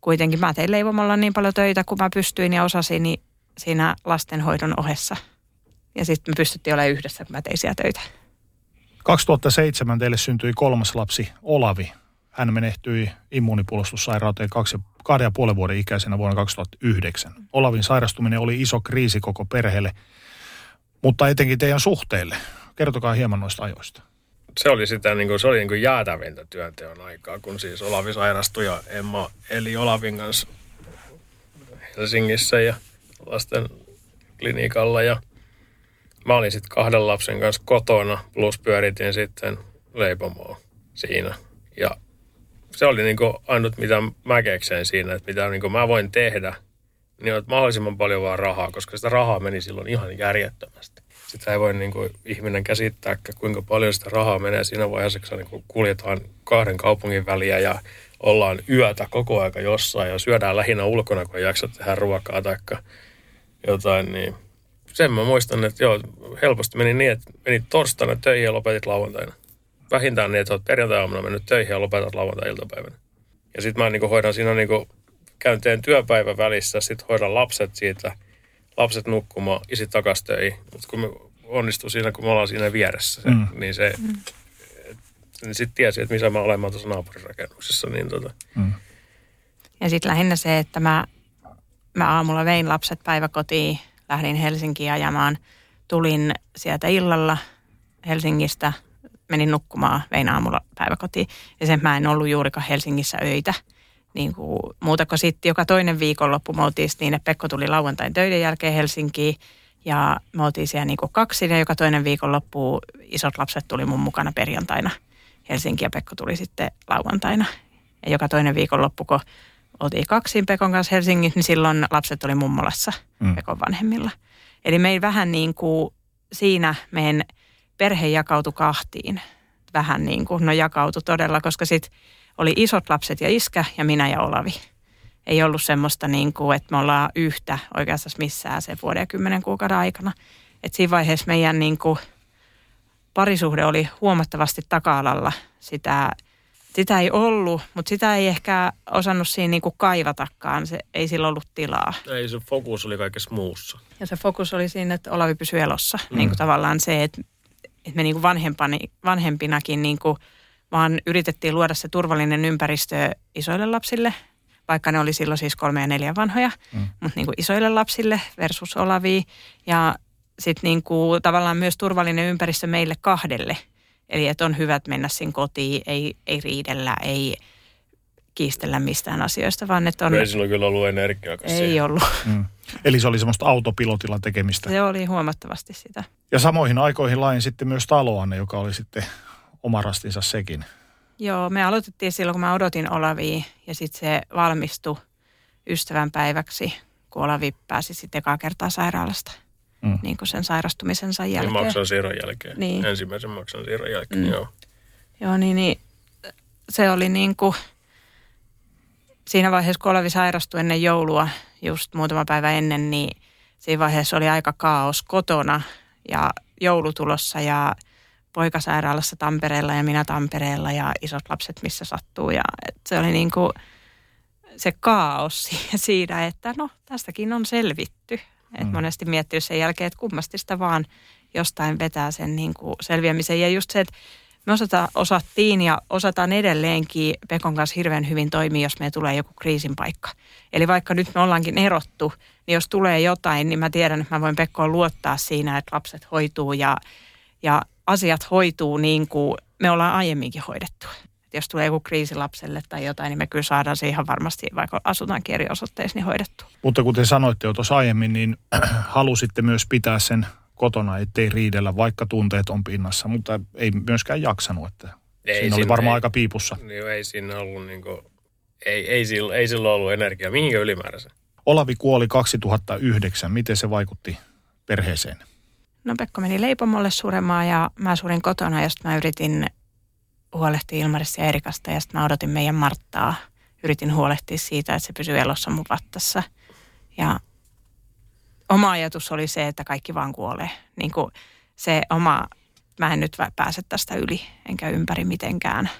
kuitenkin, mä tein leipomolla niin paljon töitä, kun mä pystyin ja osasin niin siinä lastenhoidon ohessa. Ja sitten me pystyttiin olemaan yhdessä, kun mä tein siellä töitä. 2007 teille syntyi kolmas lapsi, Olavi. Hän menehtyi immuunipuolustussairauteen kaksi, kahden ja puolen vuoden ikäisenä vuonna 2009. Olavin sairastuminen oli iso kriisi koko perheelle, mutta etenkin teidän suhteelle. Kertokaa hieman noista ajoista. Se oli sitä, niin kuin, se oli niin kuin jäätävintä työnteon aikaa, kun siis Olavi sairastui ja Emma eli Olavin kanssa Helsingissä ja lasten klinikalla ja mä olin sitten kahden lapsen kanssa kotona, plus pyöritin sitten leipomoa siinä. Ja se oli niin kuin ainut, mitä mä keksin siinä, että mitä niin kuin mä voin tehdä, niin on mahdollisimman paljon vaan rahaa, koska sitä rahaa meni silloin ihan järjettömästi. Sitä ei voi niin kuin ihminen käsittää, kuinka paljon sitä rahaa menee siinä vaiheessa, kun niin kuin kuljetaan kahden kaupungin väliä ja ollaan yötä koko aika jossain ja syödään lähinnä ulkona, kun ei jaksa tehdä ruokaa tai jotain, niin sen mä muistan, että joo, helposti meni niin, että meni torstaina töihin ja lopetit lauantaina vähintään niin, että olet perjantai-aamuna mennyt töihin ja lopetat lauantai-iltapäivänä. Ja sitten mä niin hoidan siinä niin käyn teen työpäivän välissä, sitten hoidan lapset siitä, lapset nukkumaan ja sitten takas töihin. Mutta kun me onnistuu siinä, kun me ollaan siinä vieressä, se, mm. niin se, mm. niin sitten tiesi, että missä mä olen, mä tuossa naapurirakennuksessa. Niin tota. mm. Ja sitten lähinnä se, että mä, mä aamulla vein lapset päiväkotiin, lähdin Helsinkiin ajamaan. Tulin sieltä illalla Helsingistä, menin nukkumaan, vein aamulla päiväkotiin. Ja sen mä en ollut juurikaan Helsingissä öitä. Niin kuin, muuta kuin sitten joka toinen viikonloppu me oltiin niin, että Pekko tuli lauantain töiden jälkeen Helsinkiin. Ja me oltiin siellä niin kuin kaksin ja joka toinen viikonloppu isot lapset tuli mun mukana perjantaina Helsinki ja Pekko tuli sitten lauantaina. Ja joka toinen viikonloppu, kun oltiin kaksin Pekon kanssa Helsingissä, niin silloin lapset oli mummolassa mm. Pekon vanhemmilla. Eli meillä vähän niin kuin siinä meidän perhe jakautui kahtiin. Vähän niin kuin, no jakautui todella, koska sitten oli isot lapset ja iskä ja minä ja Olavi. Ei ollut semmoista niin kuin, että me ollaan yhtä oikeastaan missään se vuoden ja kymmenen kuukauden aikana. että siinä vaiheessa meidän niin kuin parisuhde oli huomattavasti taka-alalla. Sitä, sitä ei ollut, mutta sitä ei ehkä osannut siinä niin kuin kaivatakaan. Se, ei sillä ollut tilaa. Ei, se fokus oli kaikessa muussa. Ja se fokus oli siinä, että Olavi pysyi elossa. Mm. Niin kuin tavallaan se, että, että me niin kuin vanhempani, vanhempinakin niin kuin vaan yritettiin luoda se turvallinen ympäristö isoille lapsille, vaikka ne oli silloin siis kolme ja neljä vanhoja, mm. mutta niin kuin isoille lapsille versus Olavi. Ja sitten niin kuin tavallaan myös turvallinen ympäristö meille kahdelle. Eli että on hyvät mennä sinne kotiin, ei, ei riidellä, ei kiistellä mistään asioista, vaan että on... Ei silloin kyllä ollut energiaa. Ei siihen. ollut. Mm. Eli se oli semmoista autopilotilla tekemistä. Se oli huomattavasti sitä. Ja samoihin aikoihin lain sitten myös taloanne, joka oli sitten oma rastinsa sekin. Joo, me aloitettiin silloin, kun mä odotin Olavia ja sitten se valmistui ystävän päiväksi, kun Olavi pääsi sitten ekaa kertaa sairaalasta mm. niin kuin sen sairastumisensa niin jälkeen. Niin maksan siirron jälkeen. Niin. Ensimmäisen maksan siirron jälkeen, mm. joo. Joo, niin, niin se oli niin kuin, siinä vaiheessa, kun Olavi sairastui ennen joulua, just muutama päivä ennen, niin siinä vaiheessa oli aika kaos kotona ja joulutulossa ja poika sairaalassa Tampereella ja minä Tampereella ja isot lapset missä sattuu. Ja se oli niin kuin se kaos siinä, että no tästäkin on selvitty. Et mm. monesti miettinyt sen jälkeen, että kummasti sitä vaan jostain vetää sen niin kuin selviämisen. Ja just se, että me osata, osattiin ja osataan edelleenkin Pekon kanssa hirveän hyvin toimia, jos me tulee joku kriisin paikka. Eli vaikka nyt me ollaankin erottu, niin jos tulee jotain, niin mä tiedän, että mä voin Pekkoon luottaa siinä, että lapset hoituu ja, ja asiat hoituu niin kuin me ollaan aiemminkin hoidettu. Et jos tulee joku kriisi lapselle tai jotain, niin me kyllä saadaan se ihan varmasti, vaikka asutaan eri osoitteissa, niin hoidettu. Mutta kuten sanoitte jo tuossa aiemmin, niin halusitte myös pitää sen kotona, ettei riidellä, vaikka tunteet on pinnassa, mutta ei myöskään jaksanut, että ei, siinä oli varmaan ei, aika piipussa. Niin, ei siinä ollut niin kuin, ei, ei, silloin, ei silloin ollut energiaa, mihinkä ylimääräisen. Olavi kuoli 2009, miten se vaikutti perheeseen? No Pekko meni leipomolle suremaan ja mä surin kotona ja sitten mä yritin huolehtia Ilmarista ja Erikasta ja sitten mä odotin meidän Marttaa. Yritin huolehtia siitä, että se pysyy elossa mun vattassa. Ja oma ajatus oli se, että kaikki vaan kuolee. Niin kuin se oma, mä en nyt pääse tästä yli enkä ympäri mitenkään.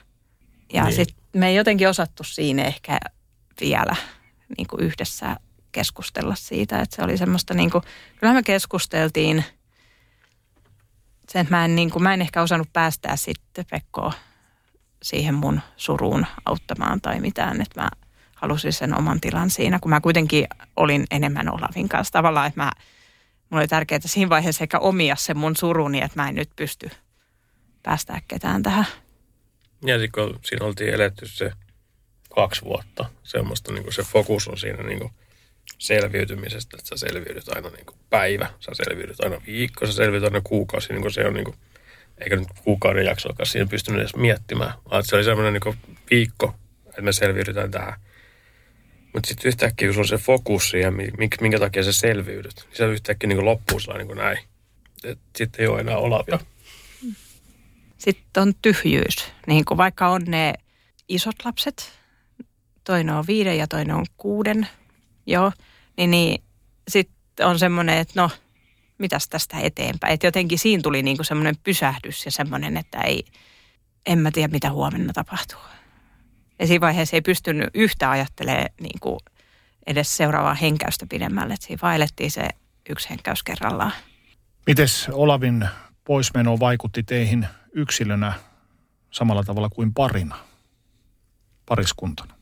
Ja niin. sitten me ei jotenkin osattu siinä ehkä vielä niin kuin yhdessä keskustella siitä, että se oli semmoista niin kuin, kyllä me keskusteltiin – se, että mä en, niin kuin, mä en ehkä osannut päästää sitten Pekkoa siihen mun suruun auttamaan tai mitään, että mä halusin sen oman tilan siinä, kun mä kuitenkin olin enemmän Olavin kanssa. Tavallaan, että mä, mulla oli tärkeää siinä vaiheessa ehkä omia se mun suruni, että mä en nyt pysty päästää ketään tähän. Ja sitten kun siinä oltiin eletty se kaksi vuotta, semmoista niin kuin se fokus on siinä niin kuin selviytymisestä, että sä selviydyt aina niin kuin päivä, sä selviydyt aina viikko, sä selviydyt aina kuukausi, niin kuin se on niin kuin, eikä nyt kuukauden jaksoakaan siinä pystynyt edes miettimään, vaan se oli semmoinen niin viikko, että me selviydytään tähän. Mutta sitten yhtäkkiä, kun on se fokus siihen, minkä takia sä selviydyt, niin se yhtäkkiä niin loppuu niin kuin näin. Sitten ei ole enää olavia. Sitten on tyhjyys. Niin kuin vaikka on ne isot lapset, toinen on viiden ja toinen on kuuden, joo, niin, niin sitten on semmoinen, että no, mitäs tästä eteenpäin. Että jotenkin siinä tuli niinku semmoinen pysähdys ja semmoinen, että ei, en mä tiedä mitä huomenna tapahtuu. Ja siinä vaiheessa ei pystynyt yhtä ajattelemaan niin kuin edes seuraavaa henkäystä pidemmälle. Että siinä vailettiin se yksi henkäys kerrallaan. Mites Olavin poismeno vaikutti teihin yksilönä samalla tavalla kuin parina, pariskuntana?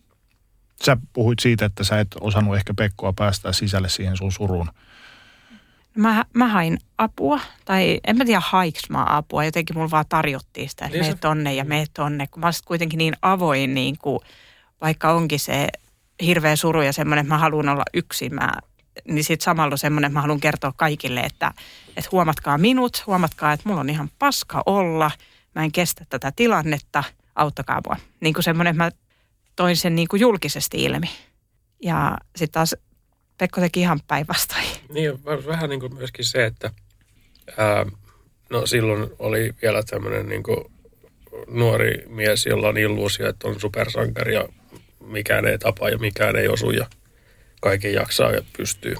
Sä puhuit siitä, että sä et osannut ehkä Pekkoa päästää sisälle siihen sun suruun. Mä, mä hain apua, tai en mä tiedä haiks mä apua, jotenkin mulla vaan tarjottiin sitä, että Niin se- tonne ja mene tonne, kun mä oon sit kuitenkin niin avoin, niin kuin, vaikka onkin se hirveä suru ja semmoinen, että mä haluan olla yksin, mä, niin sitten samalla on semmoinen, että mä haluan kertoa kaikille, että, että huomatkaa minut, huomatkaa, että mulla on ihan paska olla, mä en kestä tätä tilannetta, auttakaa mua. Niin kuin semmoinen, että mä toin sen niin kuin julkisesti ilmi. Ja sitten taas Pekko teki ihan päinvastoin. Niin, vähän niin kuin myöskin se, että ää, no silloin oli vielä tämmöinen niin kuin nuori mies, jolla on illuusio, että on supersankari ja mikään ei tapa ja mikään ei osu ja kaikki jaksaa ja pystyy.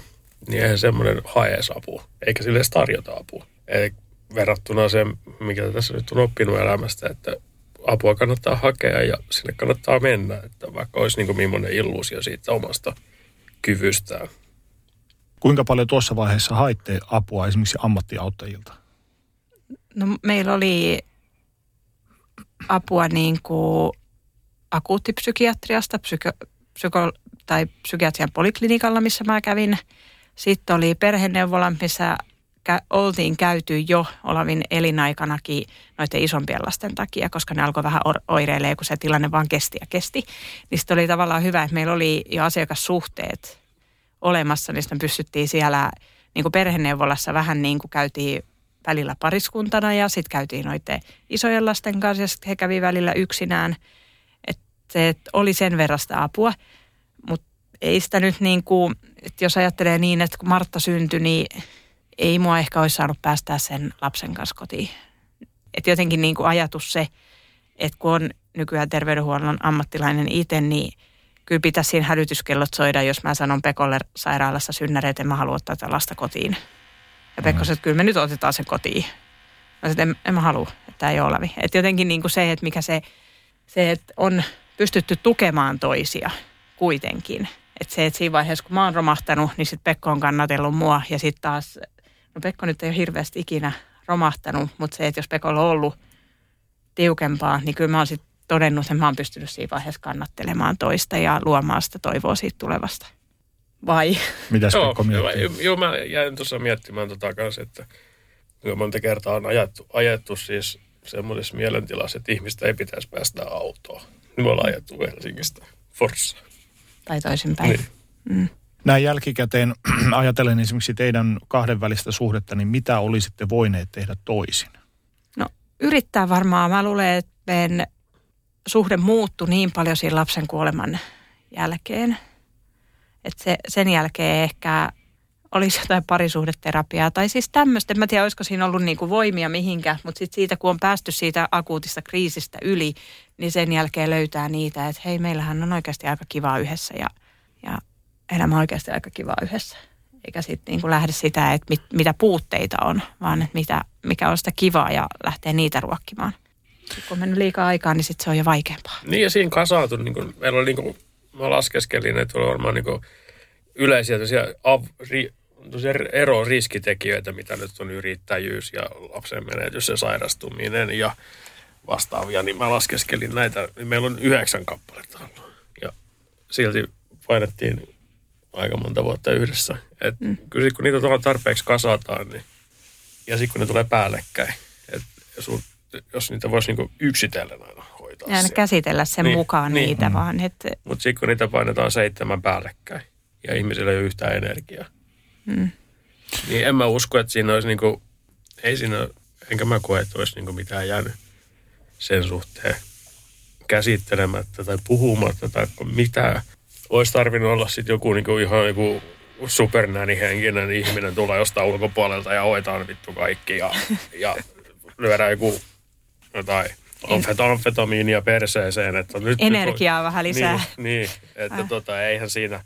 Niin eihän semmoinen hae apua, eikä sille tarjota apua. Eli verrattuna se, mikä tässä nyt on oppinut elämästä, että apua kannattaa hakea ja sinne kannattaa mennä, että vaikka olisi niin kuin millainen illuusio siitä omasta kyvystään. Kuinka paljon tuossa vaiheessa haitte apua esimerkiksi ammattiauttajilta? No meillä oli apua niin kuin akuuttipsykiatriasta psyko, psyko, tai psykiatrian poliklinikalla, missä mä kävin. Sitten oli perheneuvola, missä kä- oltiin käyty jo Olavin elinaikanakin noiden isompien lasten takia, koska ne alkoi vähän oireilemaan, kun se tilanne vaan kesti ja kesti. Niin oli tavallaan hyvä, että meillä oli jo asiakassuhteet olemassa, niin sitten pystyttiin siellä niin kuin perheneuvolassa vähän niin kuin käytiin välillä pariskuntana ja sitten käytiin noiden isojen lasten kanssa ja sitten he kävi välillä yksinään. Että se oli sen verran sitä apua, mutta ei sitä nyt niin kuin, että jos ajattelee niin, että kun Martta syntyi, niin ei mua ehkä olisi saanut päästää sen lapsen kanssa kotiin. Että jotenkin niin kuin ajatus se, että kun on nykyään terveydenhuollon ammattilainen itse, niin kyllä pitäisi siinä hälytyskellot soida, jos mä sanon Pekolle sairaalassa synnäreet, että en mä halua ottaa tätä lasta kotiin. Ja Pekko sanoi, että kyllä me nyt otetaan sen kotiin. Mä sanoin, että en, en mä halua, että tämä ei ole. Että jotenkin niin kuin se, että mikä se, se, että on pystytty tukemaan toisia kuitenkin. Että se, että siinä vaiheessa, kun mä oon romahtanut, niin sitten Pekko on kannatellut mua. Ja sitten taas, no Pekko nyt ei ole hirveästi ikinä romahtanut, mutta se, että jos Pekolla on ollut tiukempaa, niin kyllä mä oon sitten todennut, että mä oon pystynyt siinä vaiheessa kannattelemaan toista ja luomaan sitä toivoa siitä tulevasta. Vai? Mitäs Joo, Pekko miettii? joo, joo, mä jäin tuossa miettimään tota kanssa, että kuinka monta kertaa on ajettu, ajettu siis semmoisessa mielentilassa, että ihmistä ei pitäisi päästä autoon. Nyt me ollaan ajettu Helsingistä Forssaan. Tai toisinpäin. Niin. Mm. Näin jälkikäteen ajatellen esimerkiksi teidän kahdenvälistä suhdetta, niin mitä olisitte voineet tehdä toisin? No yrittää varmaan. Mä luulen, että meidän suhde muuttui niin paljon siinä lapsen kuoleman jälkeen. Että se, sen jälkeen ehkä olisi jotain parisuhdeterapiaa. Tai siis tämmöistä, en mä tiedä, olisiko siinä ollut niinku voimia mihinkä, mutta sitten siitä, kun on päästy siitä akuutista kriisistä yli, niin sen jälkeen löytää niitä, että hei, meillähän on oikeasti aika kivaa yhdessä ja, ja elämä oikeasti aika kivaa yhdessä. Eikä sitten niinku lähde sitä, että mit, mitä puutteita on, vaan että mitä, mikä on sitä kivaa ja lähtee niitä ruokkimaan. Kun on mennyt liikaa aikaa, niin sitten se on jo vaikeampaa. Niin ja siinä kasaantui, niin kuin, meillä oli niin kuin, mä laskeskelin, että oli varmaan niin kuin, yleisiä av, ri, ero riskitekijöitä, mitä nyt on yrittäjyys ja lapsen menetys ja sairastuminen ja vastaavia, niin mä laskeskelin näitä, niin meillä on yhdeksän kappaletta ollut. Ja silti painettiin aika monta vuotta yhdessä. Et mm. Kyllä sit, kun niitä tuolla tarpeeksi kasataan, niin, ja sitten kun ne tulee päällekkäin, että sun, jos niitä voisi niinku yksitellen aina hoitaa Ja aina siellä. käsitellä sen Niin, mukaan niin. niitä, vaan että Mutta sitten kun niitä painetaan seitsemän päällekkäin ja ihmisillä ei ole yhtään energiaa, Mm. niin en mä usko, että siinä olisi niinku, ei siinä, enkä mä koe, että olisi niinku mitään jäänyt sen suhteen käsittelemättä tai puhumatta tai mitään. Olisi tarvinnut olla sitten joku niinku ihan joku supernänihenkinen ihminen tulla jostain ulkopuolelta ja hoitaa vittu kaikki ja, ja lyödä joku jotain amfet- amfetamiinia perseeseen. Että nyt, Energiaa vähän lisää. Niin, niin että Äh. tota, eihän siinä,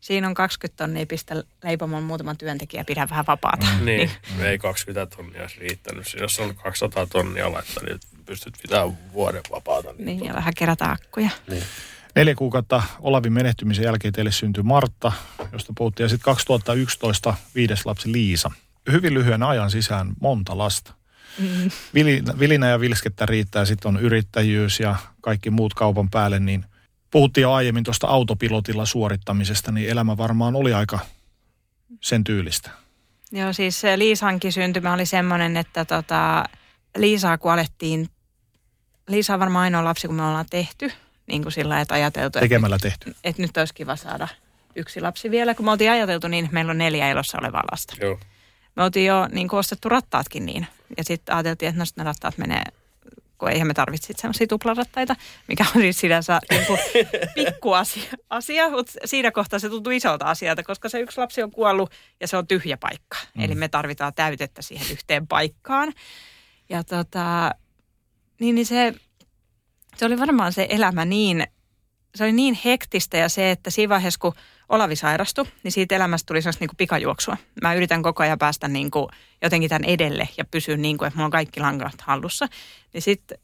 siinä on 20 tonnia, pistä leipomon muutaman työntekijä, pidä vähän vapaata. niin, ei 20 tonnia olisi riittänyt. Siinä jos on 200 tonnia laittaa, niin pystyt pitämään vuoden vapaata. Niin, Niin, ja vähän kerätä akkuja. Neljä kuukautta Olavin menehtymisen jälkeen teille syntyi Martta, josta puhuttiin. Ja sitten 2011 viides lapsi Liisa. Hyvin lyhyen ajan sisään monta lasta. Mm. Vili- Vilinä ja vilskettä riittää, sitten on yrittäjyys ja kaikki muut kaupan päälle, niin Puhuttiin jo aiemmin tuosta autopilotilla suorittamisesta, niin elämä varmaan oli aika sen tyylistä. Joo, siis Liisankin syntymä oli semmoinen, että tota, Liisaa kun alettiin, Liisa on varmaan ainoa lapsi, kun me ollaan tehty, niin kuin sillä että ajateltu, että, Tekemällä tehty. että nyt olisi kiva saada yksi lapsi vielä. Kun me oltiin ajateltu niin, että meillä on neljä elossa olevaa lasta. Joo. Me oltiin jo niin kuin ostettu rattaatkin niin. Ja sitten ajateltiin, että no sitten ne rattaat menee, kun eihän me tarvitse semmoisia tuplarattaita, mikä on siis sinänsä niin kuin pikku asia, asia, mutta siinä kohtaa se tuntuu isolta asialta, koska se yksi lapsi on kuollut ja se on tyhjä paikka. Mm. Eli me tarvitaan täytettä siihen yhteen paikkaan. Ja tota, niin, niin se, se oli varmaan se elämä niin, se oli niin hektistä ja se, että siinä vaiheessa, kun Olavi sairastui, niin siitä elämästä tuli sellaista niin kuin pikajuoksua. Mä yritän koko ajan päästä niin kuin jotenkin tämän edelle ja pysyä niin kuin, että mulla on kaikki langat hallussa. Niin sitten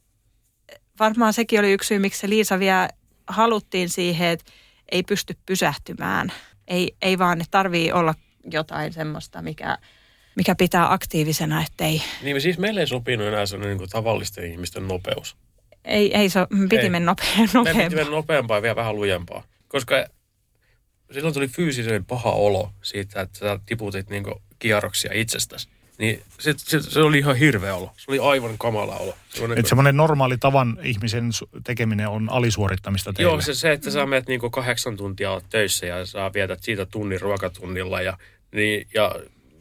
varmaan sekin oli yksi syy, miksi se Liisa vielä haluttiin siihen, että ei pysty pysähtymään. Ei, ei vaan, että tarvii olla jotain semmoista, mikä, mikä pitää aktiivisena, ettei, Niin siis meille ei sopinut enää sellainen niin tavallisten ihmisten nopeus. Ei, ei se, piti Ei. mennä nopea, Meidän piti nopeampaa. mennä nopeampaa ja vielä vähän lujempaa. Koska silloin tuli fyysisen paha olo siitä, että sä tiputit niin kierroksia itsestäsi. Niin se, se, se, oli ihan hirveä olo. Se oli aivan kamala olo. Että semmoinen normaali tavan ihmisen tekeminen on alisuorittamista teille. Joo, se, se, että sä menet niin kahdeksan tuntia töissä ja sä vietät siitä tunnin ruokatunnilla ja, niin, ja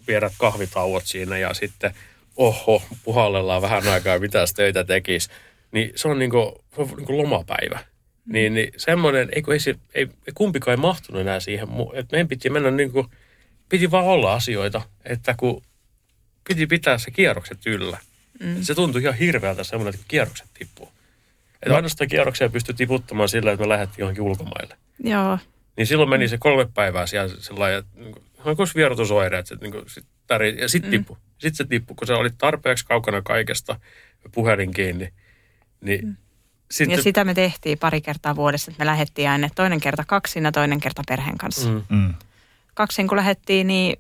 viedät kahvitauot siinä ja sitten oho, puhallellaan vähän aikaa, mitä töitä tekisi. Niin se on niin kuin, se on niin kuin lomapäivä. Niin, niin semmoinen, ei, ei, se, ei, ei kumpikaan ei mahtunut enää siihen. Että meidän piti mennä niin kuin, piti vaan olla asioita, että kun piti pitää se kierrokset yllä. Mm. Se tuntui ihan hirveältä semmoinen, että kierrokset tippuu. Että No. ainoastaan kierroksia pystyi tiputtamaan sillä, että me lähdettiin johonkin ulkomaille. Joo, Niin silloin meni se kolme päivää siellä sellainen, että niin kuin vierotusoireet, että niin kuin, sit täri, ja sitten tippu. Sitten se tippui, kun se oli tarpeeksi kaukana kaikesta, puhelin kiinni. Niin mm. sitten, ja sitä me tehtiin pari kertaa vuodessa, että me lähdettiin aina toinen kerta kaksina, toinen kerta perheen kanssa. Mm. mm. Kaksin kun lähdettiin, niin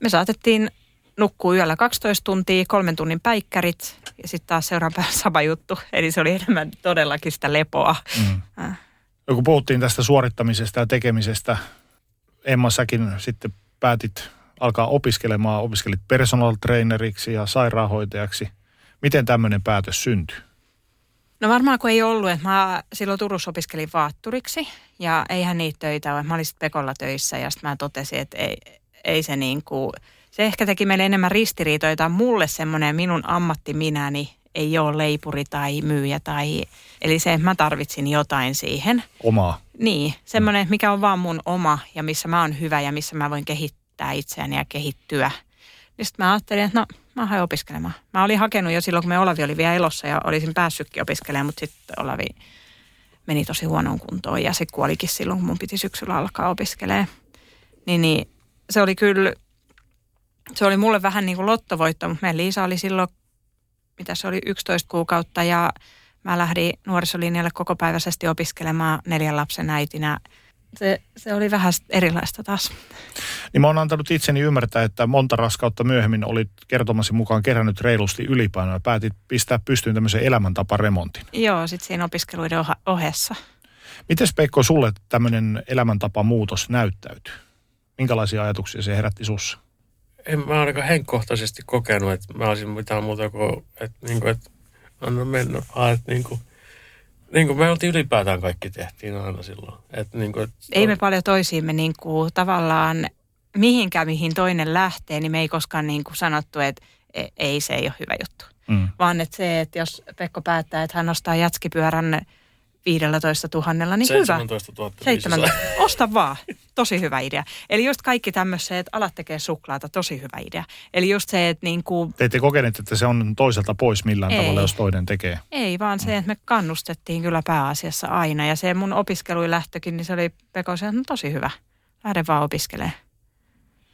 me saatettiin nukkua yöllä 12 tuntia, kolmen tunnin päikkärit ja sitten taas seuraavan päivän sama juttu. Eli se oli enemmän todellakin sitä lepoa. Mm. Äh. No, kun puhuttiin tästä suorittamisesta ja tekemisestä, Emma säkin sitten päätit alkaa opiskelemaan, opiskelit personal traineriksi ja sairaanhoitajaksi. Miten tämmöinen päätös syntyi? No varmaan kun ei ollut, että mä silloin Turussa opiskelin vaatturiksi ja eihän niitä töitä ole. Mä olin sitten Pekolla töissä ja sitten mä totesin, että ei, ei se niin kuin, se ehkä teki meille enemmän ristiriitoita. Mulle semmoinen minun ammattiminäni ei ole leipuri tai myyjä tai, eli se, että mä tarvitsin jotain siihen. Omaa. Niin, semmoinen, mikä on vaan mun oma ja missä mä oon hyvä ja missä mä voin kehittää itseäni ja kehittyä. Niin sitten mä ajattelin, että no mä haen opiskelemaan. Mä olin hakenut jo silloin, kun me Olavi oli vielä elossa ja olisin päässytkin opiskelemaan, mutta sitten Olavi meni tosi huonoon kuntoon ja se kuolikin silloin, kun mun piti syksyllä alkaa opiskelemaan. Niin, niin se oli kyllä, se oli mulle vähän niin kuin lottovoitto, mutta meidän Liisa oli silloin, mitä se oli, 11 kuukautta ja mä lähdin nuorisolinjalle kokopäiväisesti opiskelemaan neljän lapsen äitinä. Se, se oli vähän erilaista taas. Niin mä oon antanut itseni ymmärtää, että monta raskautta myöhemmin olit kertomasi mukaan kerännyt reilusti ylipainoa ja päätit pistää pystyyn tämmöisen elämäntaparemontin. Joo, sitten siinä opiskeluiden ohessa. Miten Pekko sulle tämmöinen elämäntapamuutos näyttäytyy? Minkälaisia ajatuksia se herätti sussa? en mä ainakaan henkkohtaisesti kokenut, että mä olisin mitään muuta kuin, että, niin kuin, että anna mennä vaan, että niin kuin, niin kuin me oltiin ylipäätään kaikki tehtiin aina silloin. Että, niin kuin, että, Ei me paljon toisiimme niin kuin, tavallaan mihinkään, mihin toinen lähtee, niin me ei koskaan niin kuin sanottu, että e- ei se ei ole hyvä juttu. Mm. Vaan että se, että jos Pekko päättää, että hän ostaa jatskipyörän 15 000, niin 17 hyvä. 000 17 Osta vaan. Tosi hyvä idea. Eli just kaikki tämmöiset, että alat tekee suklaata, tosi hyvä idea. Eli just se, että niin kuin, Te ette kokeneet, että se on toiselta pois millään Ei. tavalla, jos toinen tekee. ei vaan se, että me kannustettiin kyllä pääasiassa aina. Ja se mun opiskelujen lähtökin, niin se oli Pekko se, että no tosi hyvä. Lähde vaan opiskelemaan.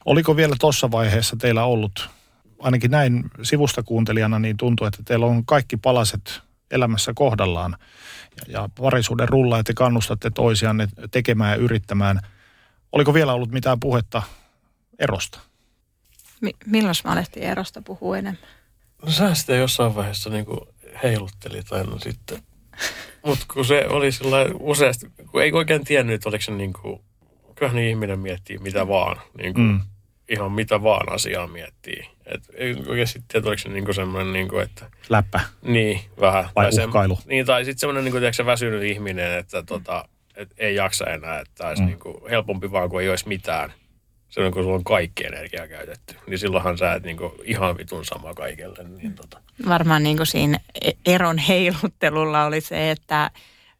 Oliko vielä tuossa vaiheessa teillä ollut, ainakin näin sivusta kuuntelijana, niin tuntuu, että teillä on kaikki palaset elämässä kohdallaan. Ja, ja parisuuden rulla, että te kannustatte toisianne tekemään ja yrittämään. Oliko vielä ollut mitään puhetta erosta? Mi- milloin mä alettiin erosta puhua enemmän? No sä sitä jossain vaiheessa niin kuin heiluttelit aina sitten. Mutta kun se oli sellainen useasti, kun ei oikein tiennyt, että oliko se niin kuin, kyllähän niin ihminen miettii mitä vaan, niin kuin, mm. Ihan mitä vaan asiaa miettii. Et oikeasti tiedä, oliko se niin kuin semmoinen, niin kuin, että... Läppä. Niin, vähän. Vai tai uhkailu. Se, niin, tai sitten semmoinen niin kuin, tiedätkö, väsynyt ihminen, että tota, et ei jaksa enää, että olisi mm. niin kuin, helpompi vaan, kuin ei olisi mitään. Silloin kun sulla on kaikki energia käytetty, niin silloinhan sä et niin kuin, ihan vitun sama kaikelle. Niin, tota. Varmaan niin kuin siinä e- eron heiluttelulla oli se, että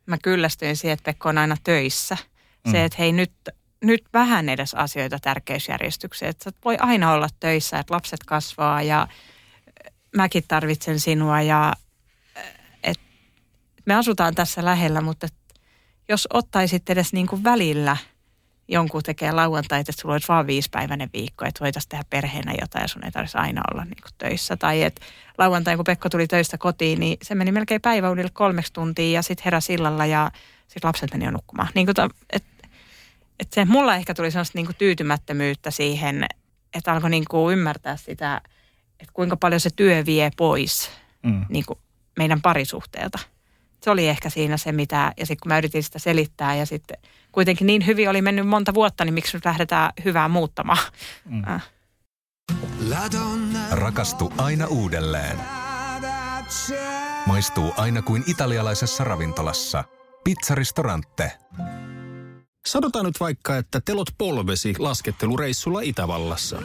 mä kyllästyin siihen, että Pekko on aina töissä. Mm. Se, että hei nyt, nyt vähän edes asioita tärkeysjärjestykseen. Että voi aina olla töissä, että lapset kasvaa ja mäkin tarvitsen sinua ja et me asutaan tässä lähellä, mutta jos ottaisit edes niin kuin välillä – jonkun tekee lauantai, että sulla olisi vain viisipäiväinen viikko, että voitaisiin tehdä perheenä jotain ja sun ei tarvitsisi aina olla niin kuin töissä. Tai että lauantai, kun Pekko tuli töistä kotiin, niin se meni melkein päiväunille kolmeksi tuntia ja sitten heräsi illalla ja sitten lapset meni jo nukkumaan. Niin kuin, että et se, mulla ehkä tuli sellaista niin kuin tyytymättömyyttä siihen, että alkoi niin kuin ymmärtää sitä, että kuinka paljon se työ vie pois mm. niin kuin meidän parisuhteelta. Se oli ehkä siinä se, mitä, ja sitten kun mä yritin sitä selittää ja sitten kuitenkin niin hyvin oli mennyt monta vuotta, niin miksi nyt lähdetään hyvää muuttamaan? Mm. Äh. Rakastu aina uudelleen. Maistuu aina kuin italialaisessa ravintolassa. Pizzaristorante. Sanotaan nyt vaikka, että telot polvesi laskettelureissulla Itävallassa.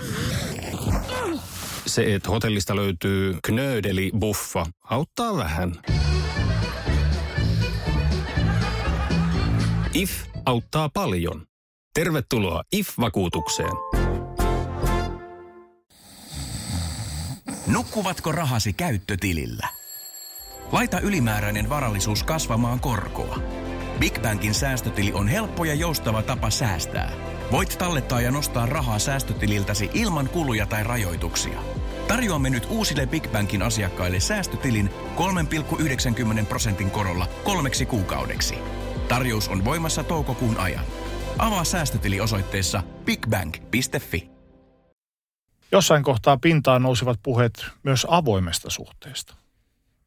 Se, että hotellista löytyy knöydeli buffa, auttaa vähän. IF auttaa paljon. Tervetuloa IF-vakuutukseen. Nukkuvatko rahasi käyttötilillä? Laita ylimääräinen varallisuus kasvamaan korkoa. Big Bankin säästötili on helppo ja joustava tapa säästää. Voit tallettaa ja nostaa rahaa säästötililtäsi ilman kuluja tai rajoituksia. Tarjoamme nyt uusille Big Bankin asiakkaille säästötilin 3,90 prosentin korolla kolmeksi kuukaudeksi. Tarjous on voimassa toukokuun ajan. Avaa säästötili osoitteessa bigbank.fi. Jossain kohtaa pintaan nousivat puheet myös avoimesta suhteesta.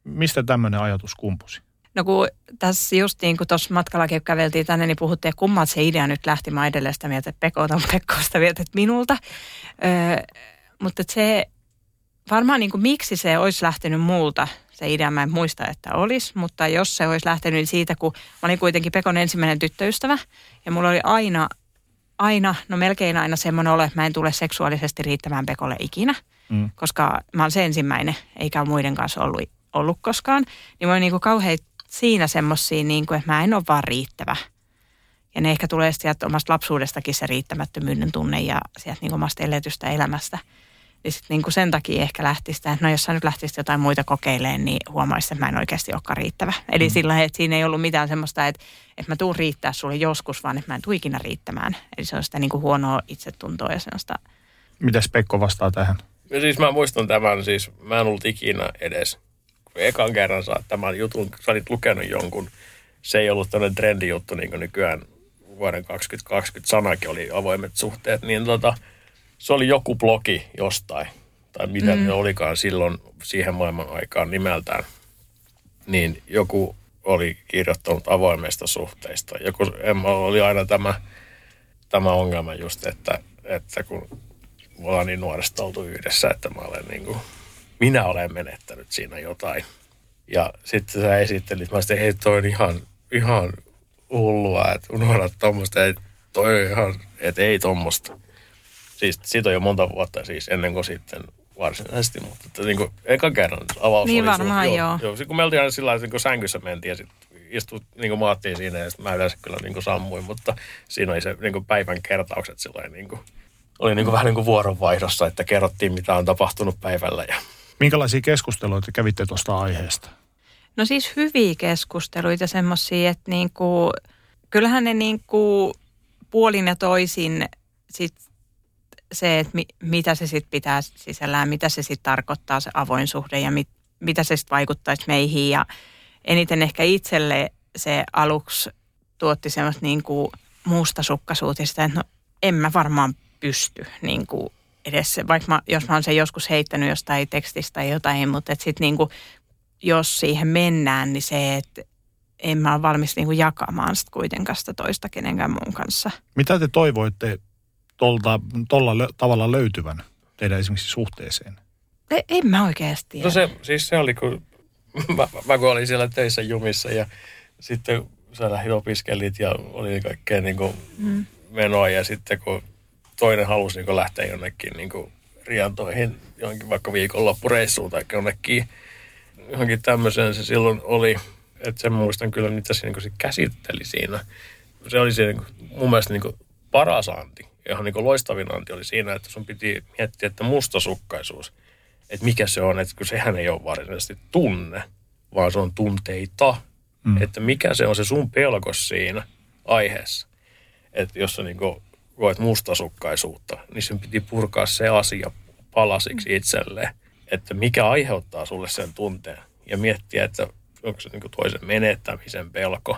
Mistä tämmöinen ajatus kumpusi? No kun tässä just niin kuin tuossa matkallakin käveltiin tänne, niin puhuttiin, että kummalta se idea nyt lähti. Mä edelleen sitä mieltä, että Pekko on Pekko sitä mieltä, että minulta. Öö, mutta se varmaan niin kuin miksi se olisi lähtenyt multa, se idea mä en muista, että olisi, mutta jos se olisi lähtenyt niin siitä, kun mä olin kuitenkin Pekon ensimmäinen tyttöystävä ja mulla oli aina, aina, no melkein aina semmoinen olo, että mä en tule seksuaalisesti riittämään Pekolle ikinä, mm. koska mä olen se ensimmäinen, eikä muiden kanssa ollut, ollut koskaan. Niin mä olin niin kuin kauhean siinä semmoisia, niin kuin, että mä en ole vaan riittävä. Ja ne ehkä tulee sieltä omasta lapsuudestakin se riittämättömyyden tunne ja sieltä niin omasta eletystä elämästä – niin sit niin kuin sen takia ehkä lähti sitä, että no jos sä nyt lähtisit jotain muita kokeilemaan, niin huomaisit, että mä en oikeasti olekaan riittävä. Eli mm. sillä että siinä ei ollut mitään semmoista, että, että mä tuun riittää sulle joskus, vaan että mä en tule ikinä riittämään. Eli se on sitä niin kuin huonoa itsetuntoa ja semmoista. Mitäs Pekko vastaa tähän? No siis mä muistan tämän, siis mä en ollut ikinä edes. Ekan kerran saat tämän jutun, sä olit lukenut jonkun, se ei ollut tämmöinen trendijuttu niin kuin nykyään. Vuoden 2020 sanakin oli avoimet suhteet, niin tota – se oli joku blogi jostain, tai mitä mm. ne olikaan silloin siihen maailman aikaan nimeltään, niin joku oli kirjoittanut avoimesta suhteista. Joku, Emma oli aina tämä, tämä ongelma just, että, että kun me ollaan niin nuoresta oltu yhdessä, että mä olen niin kuin, minä olen menettänyt siinä jotain. Ja sitten sä esittelit, mä sitten, hei toi on ihan, ihan hullua, että unohdat tuommoista, että toi on ihan, että ei tuommoista. Siis siitä on jo monta vuotta siis ennen kuin sitten varsinaisesti, mutta että niin kuin, eka kerran avaus niin oli varmaan, sun, joo. joo. kun me oltiin aina sillä lailla, niin sängyssä mentiin ja sitten istut, niin kuin maattiin siinä ja mä yleensä kyllä niin kuin sammuin, mutta siinä oli se niin kuin päivän kertaukset silloin niin kuin, oli niin kuin vähän niin kuin vuoronvaihdossa, että kerrottiin mitä on tapahtunut päivällä. Ja... Minkälaisia keskusteluita kävitte tuosta aiheesta? No siis hyviä keskusteluita semmoisia, että niin kuin, kyllähän ne niin kuin puolin ja toisin sit se, että mi, mitä se sitten pitää sisällään, mitä se sitten tarkoittaa se avoin suhde ja mit, mitä se sitten vaikuttaisi meihin. Ja eniten ehkä itselle se aluksi tuotti semmoista niin kuin mustasukkaisuutta sitä, että no en mä varmaan pysty niin kuin edes se, vaikka mä, jos mä oon sen joskus heittänyt jostain tekstistä tai jotain, mutta sitten niin kuin, jos siihen mennään, niin se, että en mä ole valmis niin kuin jakamaan sitä kuitenkaan sitä toista kenenkään muun kanssa. Mitä te toivoitte tolta, tolla tavalla löytyvän teidän esimerkiksi suhteeseen? E, en mä oikeasti. No se, siis se oli, kun mä, mä kun olin siellä töissä jumissa ja sitten sä lähdin opiskelit ja oli kaikkea niin kuin Mm. menoa ja sitten kun toinen halusi niin lähteä jonnekin niin kuin riantoihin johonkin vaikka viikonloppureissuun tai jonnekin johonkin tämmöiseen se silloin oli, että sen muistan kyllä, mitä se, niin se käsitteli siinä. Se oli se niin kuin, mun mielestä niin kuin paras anti, ihan niin kuin loistavin anti oli siinä, että sun piti miettiä, että mustasukkaisuus, että mikä se on, että kun sehän ei ole varsinaisesti tunne, vaan se on tunteita, mm. että mikä se on se sun pelkos siinä aiheessa. Että jos sä niin kuin koet mustasukkaisuutta, niin sen piti purkaa se asia palasiksi itselleen, että mikä aiheuttaa sulle sen tunteen ja miettiä, että onko se niin kuin toisen menettämisen pelko,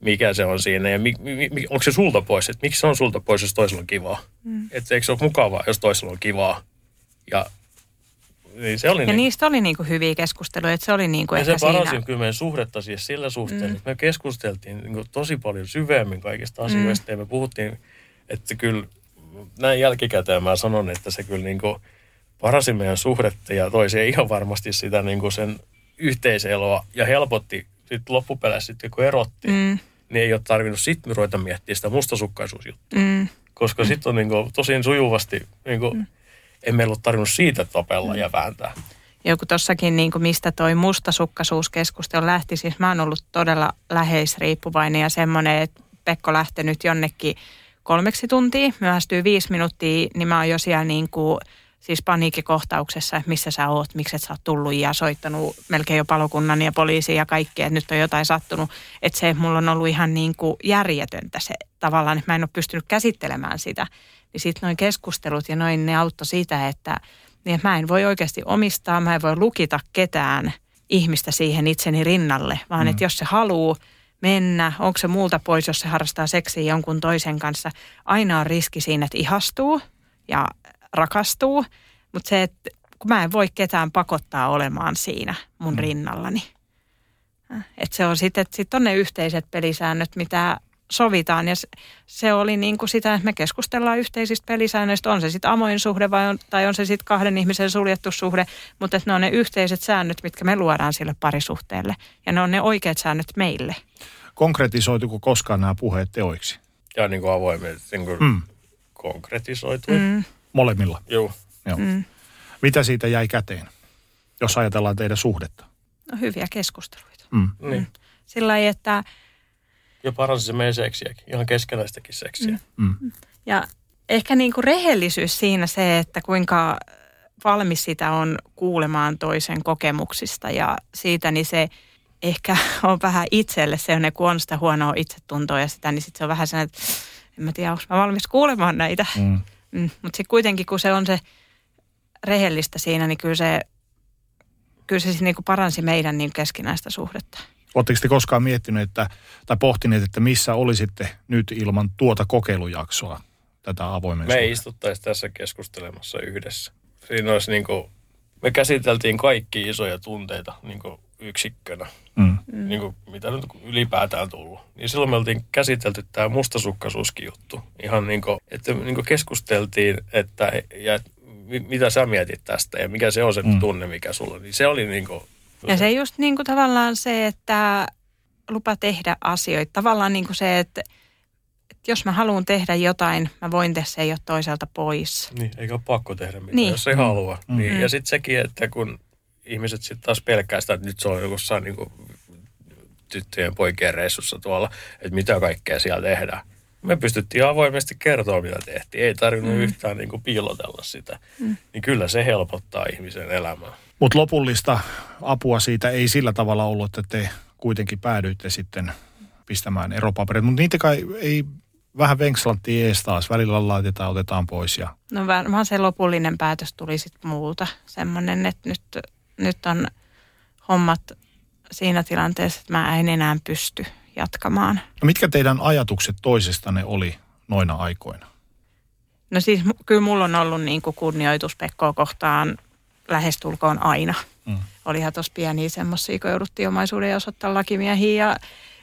mikä se on siinä ja mi, mi, mi, onko se sulta pois, että miksi se on sulta pois, jos toisella on kivaa. Mm. Että eikö se ole mukavaa, jos toisella on kivaa. Ja niin se oli Ja niin, niistä oli niinku hyviä keskusteluja, että se oli niinku ja ehkä se paransi siinä. kyllä meidän suhdetta siis sillä suhteella, Mm. että me keskusteltiin niin kuin tosi paljon syvemmin kaikista asioista mm. ja me puhuttiin, että kyllä näin jälkikäteen mä sanon, että se kyllä niin kuin paransi meidän suhdetta ja toi siihen ihan varmasti sitä niin kuin sen yhteiseloa ja helpotti sitten loppupeleissä sitten kun erotti, Mm, niin ei ole tarvinnut sitten ruveta miettiä sitä mustasukkaisuusjuttua. mm, Koska mm. sitten on niin kuin, tosi sujuvasti, niin kuin, mm. ei meillä ole tarvinnut siitä tapella mm. ja vääntää. joku tossakin, niin kuin mistä toi mustasukkaisuuskeskustelu lähti. Siis mä oon ollut todella läheisriippuvainen ja semmoinen, että Pekko lähtenyt jonnekin kolmeksi tuntia, myöhästyy viisi minuuttia, niin mä oon jo siellä niin kuin, siis paniikkikohtauksessa, että missä sä oot, miksi et sä oot tullut ja soittanut melkein jo palokunnan ja poliisiin ja kaikkea, että nyt on jotain sattunut. Että se, mulla on ollut ihan niin kuin järjetöntä se tavallaan, että mä en ole pystynyt käsittelemään sitä. Niin sitten noin keskustelut ja noin, ne auttoi siitä, että niin että mä en voi oikeasti omistaa, mä en voi lukita ketään ihmistä siihen itseni rinnalle, vaan mm. että jos se haluaa mennä, onko se muulta pois, jos se harrastaa seksiä jonkun toisen kanssa, aina on riski siinä, että ihastuu ja rakastuu, mutta se, että kun mä en voi ketään pakottaa olemaan siinä mun mm. rinnallani. Että se on sitten, että sit on ne yhteiset pelisäännöt, mitä sovitaan. Ja se, oli niin kuin sitä, että me keskustellaan yhteisistä pelisäännöistä. On se sitten avoin suhde vai on, tai on se sitten kahden ihmisen suljettu suhde. Mutta että ne on ne yhteiset säännöt, mitkä me luodaan sille parisuhteelle. Ja ne on ne oikeat säännöt meille. Konkretisoituko koskaan nämä puheet teoiksi? Ja niin kuin avoimesti niin kuin Mm. konkretisoitui. Mm. Molemmilla? Joo. Joo. Mm. Mitä siitä jäi käteen, jos ajatellaan teidän suhdetta? No, hyviä keskusteluita. Mm. Niin. Sillä lailla, että Ja paransi se meidän seksiäkin, ihan keskenäistäkin seksiä. Mm. Ja ehkä niin kuin rehellisyys siinä se, että kuinka valmis sitä on kuulemaan toisen kokemuksista ja siitä, niin se ehkä on vähän itselle sellainen, kun on sitä huonoa itsetuntoa ja sitä, niin sitten se on vähän sellainen, että en mä tiedä, onko mä valmis kuulemaan näitä. Mm. Mm, mutta sitten kuitenkin, kun se on se rehellistä siinä, niin kyllä se, kyllä se sit niin kuin paransi meidän niin keskinäistä suhdetta. Oletteko te koskaan miettineet että, tai pohtineet, että missä olisitte nyt ilman tuota kokeilujaksoa tätä avoimen Me ei suhteen? istuttaisi tässä keskustelemassa yhdessä. Siinä olisi niin kuin, me käsiteltiin kaikki isoja tunteita niin kuin yksikkönä, Mm. Mm. niin kuin, mitä nyt ylipäätään tullut. Niin silloin me oltiin käsitelty tämä mustasukkaisuuskin juttu. Ihan niin kuin, että niin kuin keskusteltiin, että ja, mi- mitä sä mietit tästä ja mikä se on se Mm. tunne, mikä sulla on. Niin se oli niin kuin, Ja se just niin kuin tavallaan se, että lupa tehdä asioita. Tavallaan niin kuin se, että, että jos mä haluan tehdä jotain, mä voin tehdä se ole toiselta pois. Niin, eikä ole pakko tehdä mitään, Niin. jos ei halua. Mm. Niin, Mm. ja sitten sekin, että kun ihmiset sitten taas pelkää sitä, että nyt se on jossain niin kuin tyttöjen poikien reissussa tuolla, että mitä kaikkea siellä tehdään. Me pystyttiin avoimesti kertoa, mitä tehtiin. Ei tarvinnut mm. yhtään niin kuin piilotella sitä. Mm. Niin kyllä se helpottaa ihmisen elämää. Mutta lopullista apua siitä ei sillä tavalla ollut, että te kuitenkin päädyitte sitten pistämään eropaperit. Mutta niitä kai ei vähän venkslattiin ees taas. Välillä laitetaan, otetaan pois ja No varmaan se lopullinen päätös tuli sitten muuta. Semmoinen, että nyt, nyt on hommat siinä tilanteessa, että mä en enää pysty jatkamaan. No mitkä teidän ajatukset toisestanne oli noina aikoina? No siis kyllä mulla on ollut niin kuin kunnioitus Pekkoa kohtaan lähestulkoon aina. Mm. Olihan tuossa pieniä semmoisia, kun jouduttiin omaisuuden ja osoittaa lakimiehiä ja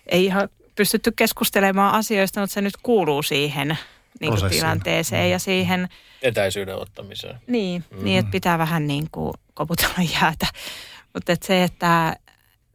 ei ihan pystytty keskustelemaan asioista, mutta se nyt kuuluu siihen niin kuin tilanteeseen ja siihen... Etäisyyden ottamiseen. Niin, mm. niin että pitää vähän niin kuin koputella jäätä. Mutta et se, että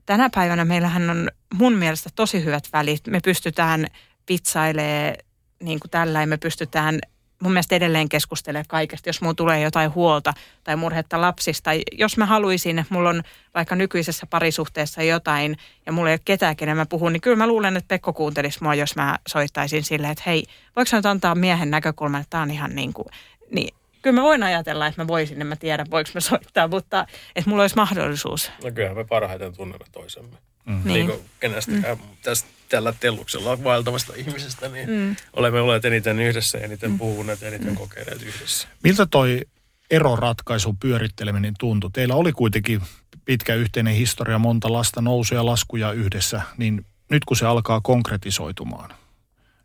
tänä päivänä meillähän on mun mielestä tosi hyvät välit. Me pystytään pizzailee niin kuin tällä me pystytään mun mielestä edelleen keskustelee kaikesta, jos mulla tulee jotain huolta tai murhetta lapsista. Jos mä haluaisin, että mulla on vaikka nykyisessä parisuhteessa jotain ja mulla ei ole ketään, kenen mä puhun, niin kyllä mä luulen, että Pekko kuuntelisi mua, jos mä soittaisin silleen, että hei, voiko nyt antaa miehen näkökulman, että tämä on ihan niin kuin, niin kyllä mä voin ajatella, että mä voisin, en mä tiedä, voiko mä soittaa, mutta että mulla olisi mahdollisuus. No kyllähän me parhaiten tunnemme toisemme. Mm. Niin. niin kuin kenestäkään mm. tästä, tällä telluksella vaeltavasta ihmisestä, niin mm. olemme olleet eniten yhdessä, eniten mm. puhuneet, eniten mm. kokeneet yhdessä. Miltä toi eroratkaisun pyöritteleminen tuntui? Teillä oli kuitenkin pitkä yhteinen historia, monta lasta, nousuja, laskuja yhdessä, niin nyt kun se alkaa konkretisoitumaan,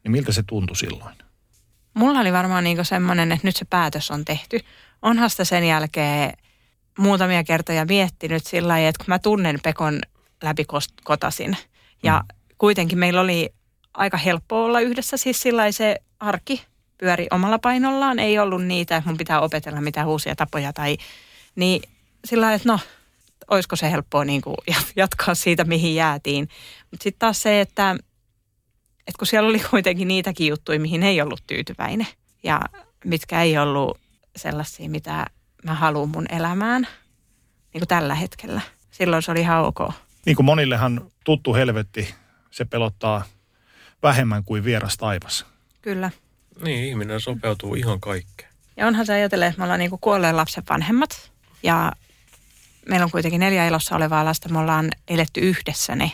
niin miltä se tuntui silloin? Mulla oli varmaan niin semmoinen, että nyt se päätös on tehty. Onhan sitä sen jälkeen muutamia kertoja miettinyt sillä lailla, että kun mä tunnen Pekon läpi kotasin. Ja mm. Kuitenkin meillä oli aika helppo olla yhdessä, siis sillä se arki pyöri omalla painollaan. Ei ollut niitä, että mun pitää opetella mitään uusia tapoja tai niin sillä että no, olisiko se helppoa niin kuin jatkaa siitä, mihin jäätiin. Mutta sitten taas se, että, että kun siellä oli kuitenkin niitäkin juttuja, mihin ei ollut tyytyväinen ja mitkä ei ollut sellaisia, mitä mä haluan mun elämään niin kuin tällä hetkellä. Silloin se oli ihan ok niin kuin monillehan tuttu helvetti, se pelottaa vähemmän kuin vieras taivas. Kyllä. Niin, ihminen sopeutuu ihan kaikkeen. Ja onhan se ajatella, että me ollaan niin kuolleen lapsen vanhemmat ja meillä on kuitenkin neljä elossa olevaa lasta. Me ollaan eletty yhdessä ne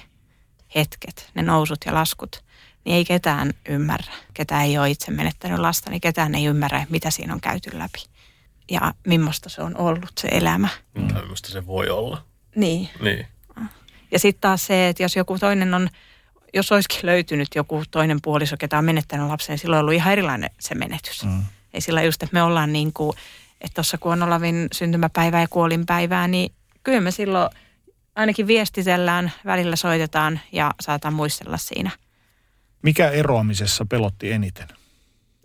hetket, ne nousut ja laskut. Niin ei ketään ymmärrä. Ketään ei ole itse menettänyt lasta, niin ketään ei ymmärrä, mitä siinä on käyty läpi. Ja millaista se on ollut se elämä. Mm. Millaista se voi olla. Niin. Niin. Ja sitten taas se, että jos joku toinen on, jos olisikin löytynyt joku toinen puoliso, ketä on menettänyt lapsen, niin silloin on ollut ihan erilainen se menetys. Mm. Ei sillä just, että me ollaan niin kuin, että tuossa kun on Olavin syntymäpäivää ja kuolinpäivää, niin kyllä me silloin ainakin viestitellään, välillä soitetaan ja saataan muistella siinä. Mikä eroamisessa pelotti eniten?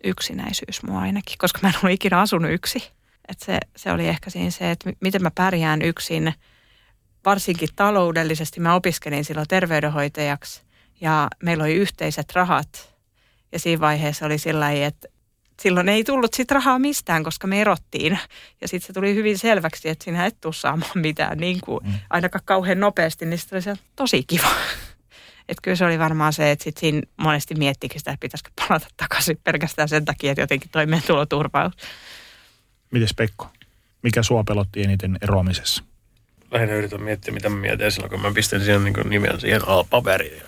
Yksinäisyys mua ainakin, koska mä en ollut ikinä asunut yksi. Et se, se oli ehkä siinä se, että miten mä pärjään yksin – varsinkin taloudellisesti. Mä opiskelin silloin terveydenhoitajaksi ja meillä oli yhteiset rahat. Ja siinä vaiheessa oli sillä että silloin ei tullut sit rahaa mistään, koska me erottiin. Ja sitten se tuli hyvin selväksi, että sinä et tule saamaan mitään niin kuin, mm. ainakaan kauhean nopeasti, niin sitten oli se tosi kiva. Että kyllä se oli varmaan se, että sitten siinä monesti miettikin sitä, että pitäisikö palata takaisin pelkästään sen takia, että jotenkin toimeentuloturvaus. Mites Pekko? Mikä sua pelotti eniten eroamisessa? lähinnä yritän miettiä, mitä mä mietin silloin, kun mä pistin siihen niin nimen siihen paperiin.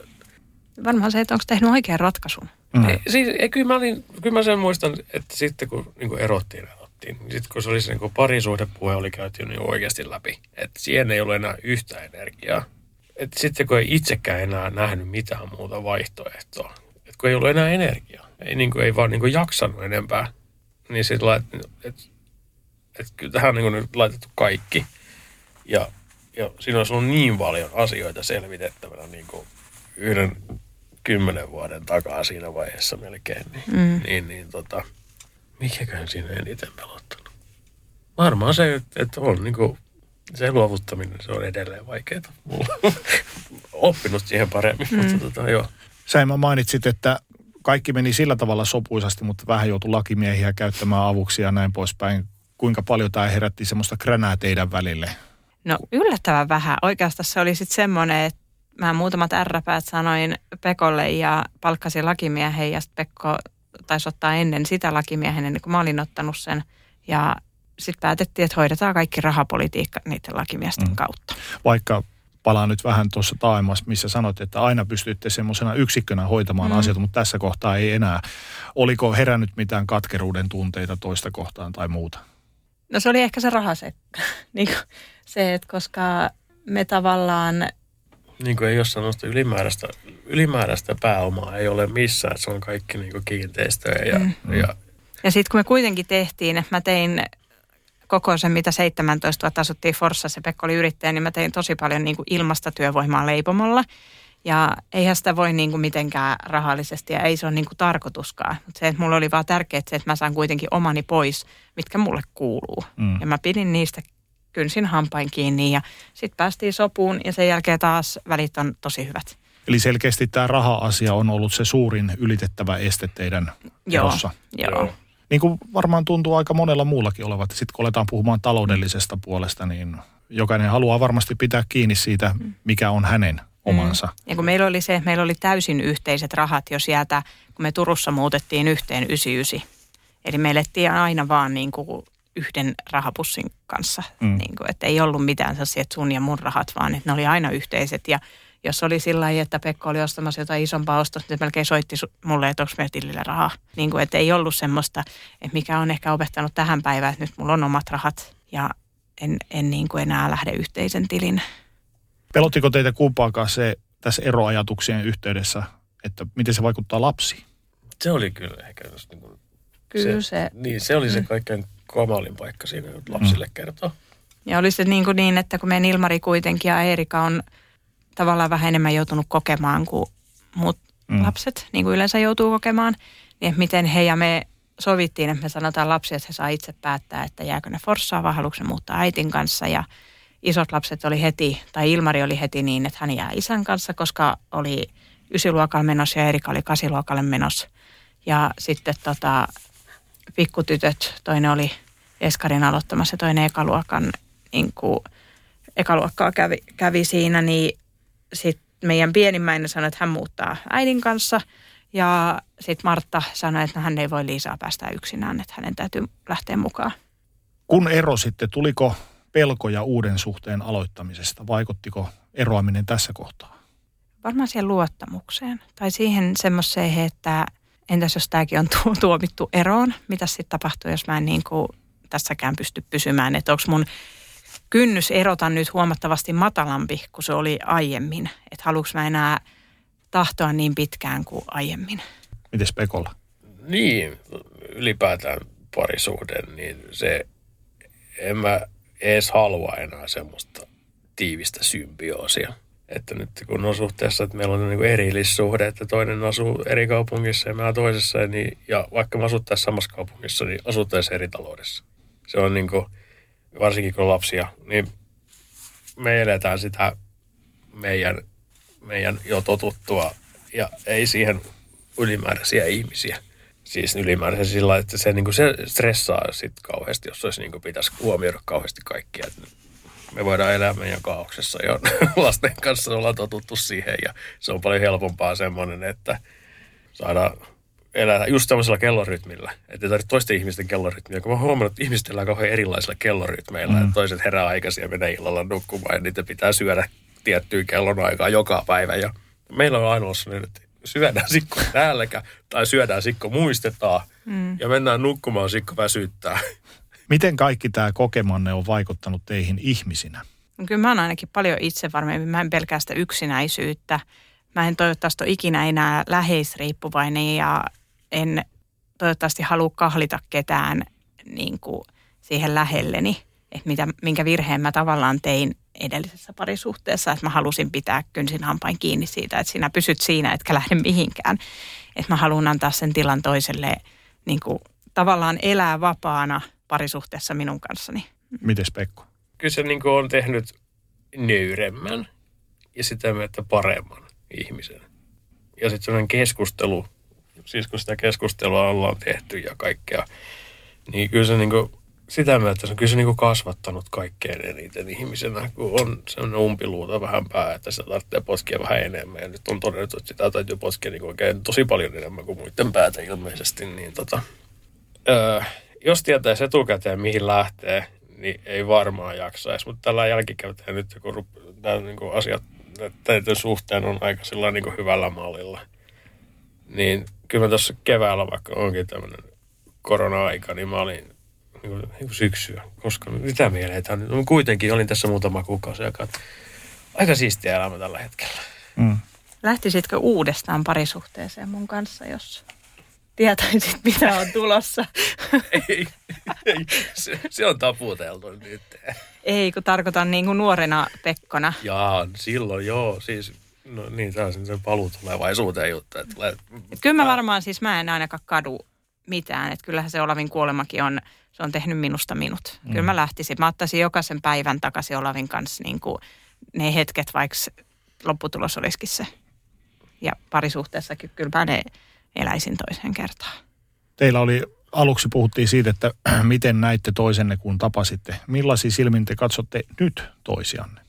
Varmaan se, että onko tehnyt oikean ratkaisun. Mm. Ei, siis, ei, kyllä, mä olin, kyllä mä sen muistan, että sitten kun niin kuin erottiin, erottiin, niin sitten kun se oli se niin parisuhdepuhe oli käyty niin oikeasti läpi, että siihen ei ollut enää yhtä energiaa. Et sitten kun ei itsekään enää nähnyt mitään muuta vaihtoehtoa, että kun ei ollut enää energiaa, ei, niin kuin, ei vaan niin kuin jaksanut enempää, niin sitten että et, et, kyllä tähän on niin kuin nyt laitettu kaikki – ja, ja siinä olisi ollut niin paljon asioita selvitettävänä niin kuin yhden kymmenen vuoden takaa siinä vaiheessa melkein. Niin, mm. niin, niin tota, mikäköhän siinä eniten pelottanut? Varmaan se, että on niin kuin, se luovuttaminen, se on edelleen vaikeaa. Mulla oppinut siihen paremmin, mm. mutta tota, joo. Sä mä mainitsit, että kaikki meni sillä tavalla sopuisasti, mutta vähän joutui lakimiehiä käyttämään avuksi ja näin poispäin. Kuinka paljon tämä herätti semmoista kränää teidän välille? No yllättävän vähän. Oikeastaan se oli sitten semmoinen, että mä muutamat ärräpäät sanoin Pekolle ja palkkasin lakimiehen ja Pekko taisi ottaa ennen sitä lakimiehen ennen kuin mä olin ottanut sen. Ja sitten päätettiin, että hoidetaan kaikki rahapolitiikka niiden lakimiesten mm. kautta. Vaikka palaan nyt vähän tuossa taimassa, missä sanoit, että aina pystytte semmoisena yksikkönä hoitamaan mm. asioita, mutta tässä kohtaa ei enää. Oliko herännyt mitään katkeruuden tunteita toista kohtaan tai muuta? No se oli ehkä se se, niin se, että koska me tavallaan... Niin kuin ei ole sellaista ylimääräistä, ylimääräistä pääomaa, ei ole missään, se on kaikki niin kuin kiinteistöjä ja, mm. ja ja sitten kun me kuitenkin tehtiin, että mä tein koko sen, mitä 17 vuotta asuttiin Forssa, se Pekka oli yrittäjä, niin mä tein tosi paljon niin kuin ilmasta työvoimaa leipomolla. Ja eihän sitä voi niin kuin mitenkään rahallisesti ja ei se ole niin kuin tarkoituskaan. Mutta se, että mulla oli vaan tärkeää se, että mä saan kuitenkin omani pois, mitkä mulle kuuluu. Mm. Ja mä pidin niistä kynsin hampain kiinni ja sitten päästiin sopuun ja sen jälkeen taas välit on tosi hyvät. Eli selkeästi tämä raha-asia on ollut se suurin ylitettävä este teidän Joo, erossa. joo. Niin kuin varmaan tuntuu aika monella muullakin olevat. Sitten kun aletaan puhumaan taloudellisesta puolesta, niin jokainen haluaa varmasti pitää kiinni siitä, mikä on hänen omansa. Ja kun meillä oli se, että meillä oli täysin yhteiset rahat jo sieltä, kun me Turussa muutettiin yhteen 99. Eli me elettiin aina vaan niin kuin yhden rahapussin kanssa. Mm. Niin kuin, että ei ollut mitään sellaisia, että sun ja mun rahat, vaan että ne oli aina yhteiset. Ja jos oli sillä lailla, että Pekka oli ostamassa jotain isompaa ostosta, niin se melkein soitti mulle, että onko meillä tilillä rahaa. Niin kuin, että ei ollut semmoista, että mikä on ehkä opettanut tähän päivään, että nyt mulla on omat rahat ja en, en niin kuin enää lähde yhteisen tilin. Pelottiko teitä kumpaakaan se tässä eroajatuksien yhteydessä, että miten se vaikuttaa lapsiin? Se oli kyllä ehkä just niin kuin, Kyllä se, se niin, se oli se kaikkein kamalin paikka siinä nyt lapsille kertoa. Ja oli se niin, kuin niin, että kun meidän Ilmari kuitenkin ja Erika on tavallaan vähän enemmän joutunut kokemaan kuin muut mm. lapset, niin kuin yleensä joutuu kokemaan, niin että miten he ja me sovittiin, että me sanotaan lapsille, että he saa itse päättää, että jääkö ne Forssaan vai haluatko ne muuttaa äitin kanssa. Ja isot lapset oli heti, tai Ilmari oli heti niin, että hän jää isän kanssa, koska oli ysiluokalle menossa ja Erika oli kasiluokalle menossa. Ja sitten tota, pikkutytöt, toinen oli Eskarin aloittamassa ja toinen ekaluokan, niin kuin, ekaluokkaa kävi, kävi siinä, niin sitten meidän pienimmäinen sanoi, että hän muuttaa äidin kanssa. Ja sitten Martta sanoi, että no, hän ei voi Liisaa päästä yksinään, että hänen täytyy lähteä mukaan. Kun ero sitten, tuliko pelkoja uuden suhteen aloittamisesta? Vaikuttiko eroaminen tässä kohtaa? Varmaan siihen luottamukseen tai siihen semmoiseen, että entäs jos tämäkin on tu- tuomittu eroon, mitä sitten tapahtuu, jos mä en niin kuin tässäkään pysty pysymään, että onko mun kynnys erota nyt huomattavasti matalampi kuin se oli aiemmin, että haluanko mä enää tahtoa niin pitkään kuin aiemmin. Mites Pekolla? Niin, ylipäätään parisuhde, niin se, en mä edes halua enää semmoista tiivistä symbioosia. Että nyt kun on suhteessa, että meillä on niin kuin erillissuhde, että toinen asuu eri kaupungissa ja mä toisessa, niin, ja vaikka me asuttaisiin samassa kaupungissa, niin asuttaisiin eri taloudessa. Se on niin kuin, varsinkin kun on lapsia, niin me eletään sitä meidän, meidän jo totuttua ja ei siihen ylimääräisiä ihmisiä. Siis ylimääräisiä sillä että se, niin kuin, se stressaa sitten kauheasti, jos olisi niin kuin, pitäisi huomioida kauheasti kaikkia. Me voidaan elää meidän kaauksessa jo lasten kanssa, ollaan totuttu siihen ja se on paljon helpompaa semmoinen, että saadaan elää just tämmöisellä kellorytmillä. Että ei tarvitse toisten ihmisten kellorytmiä, kun mä huomannut, että ihmiset elää kauhean erilaisilla kellorytmeillä. Mm. Että toiset herää aikaisin ja menee illalla nukkumaan ja niitä pitää syödä tiettyä kellonaikaa joka päivä. Ja meillä on ollut sellainen, että syödään sikko täälläkä tai syödään sikko muistetaan mm. ja mennään nukkumaan sikko väsyttää. Miten kaikki tämä kokemanne on vaikuttanut teihin ihmisinä? Kyllä mä oon ainakin paljon itse varmemmin. Mä en pelkää sitä yksinäisyyttä. Mä en toivottavasti ole ikinä enää läheisriippuvainen ja en toivottavasti halua kahlita ketään niin kuin siihen lähelleni. Että mitä, minkä virheen mä tavallaan tein edellisessä parisuhteessa, että mä halusin pitää kynsin hampain kiinni siitä, että sinä pysyt siinä, etkä lähde mihinkään. Että mä haluan antaa sen tilan toiselle niin kuin, tavallaan elää vapaana parisuhteessa minun kanssani. Mites Pekko? Kyllä se niin kuin on tehnyt nöyremmän ja sitä myötä paremman ihmisen. Ja sitten sellainen keskustelu, siis kun sitä keskustelua ollaan tehty ja kaikkea, niin kyllä se niin kuin, sitä myötä se on kyllä se niin kuin kasvattanut kaikkein eniten ihmisenä, kun on sellainen umpiluuta vähän pää, että sitä tarvitsee poskia vähän enemmän. Ja nyt on todettu, että sitä täytyy poskia niin kuin oikein tosi paljon enemmän kuin muiden päätä ilmeisesti. Niin tota, öö, jos tietäisi etukäteen, mihin lähtee, niin ei varmaan jaksaisi. Mutta tällä jälkikäteen nyt, kun rup- nämä niin kuin asiat näiden suhteen on aika sillä niin kuin hyvällä mallilla, niin kyllä tuossa keväällä, vaikka onkin tämmöinen korona-aika, niin mä olin niin kuin, niin kuin syksyä, koska mitä me eletään nyt. No, kuitenkin olin tässä muutama kuukausi aikaa. Aika siistiä elämä tällä hetkellä. Mm. Lähtisitkö uudestaan parisuhteeseen mun kanssa, jos tietäisit, mitä on tulossa. ei, ei se, se, on taputeltu nyt. Ei, kun tarkoitan niin kuin nuorena Pekkona. Jaa, silloin joo, siis No niin, se on sen paluu tulevaisuuteen juttu. Että tulee... Kyllä mä varmaan siis, mä en ainakaan kadu mitään. Että kyllähän se Olavin kuolemakin on, se on tehnyt minusta minut. Mm. Kyllä mä lähtisin. Mä ottaisin jokaisen päivän takaisin Olavin kanssa niin kuin ne hetket, vaikka lopputulos olisikin se. Ja parisuhteessakin kyllä mä ne eläisin toiseen kertaan. Teillä oli, aluksi puhuttiin siitä, että miten näitte toisenne, kun tapasitte. Millaisia silmin te katsotte nyt toisianne?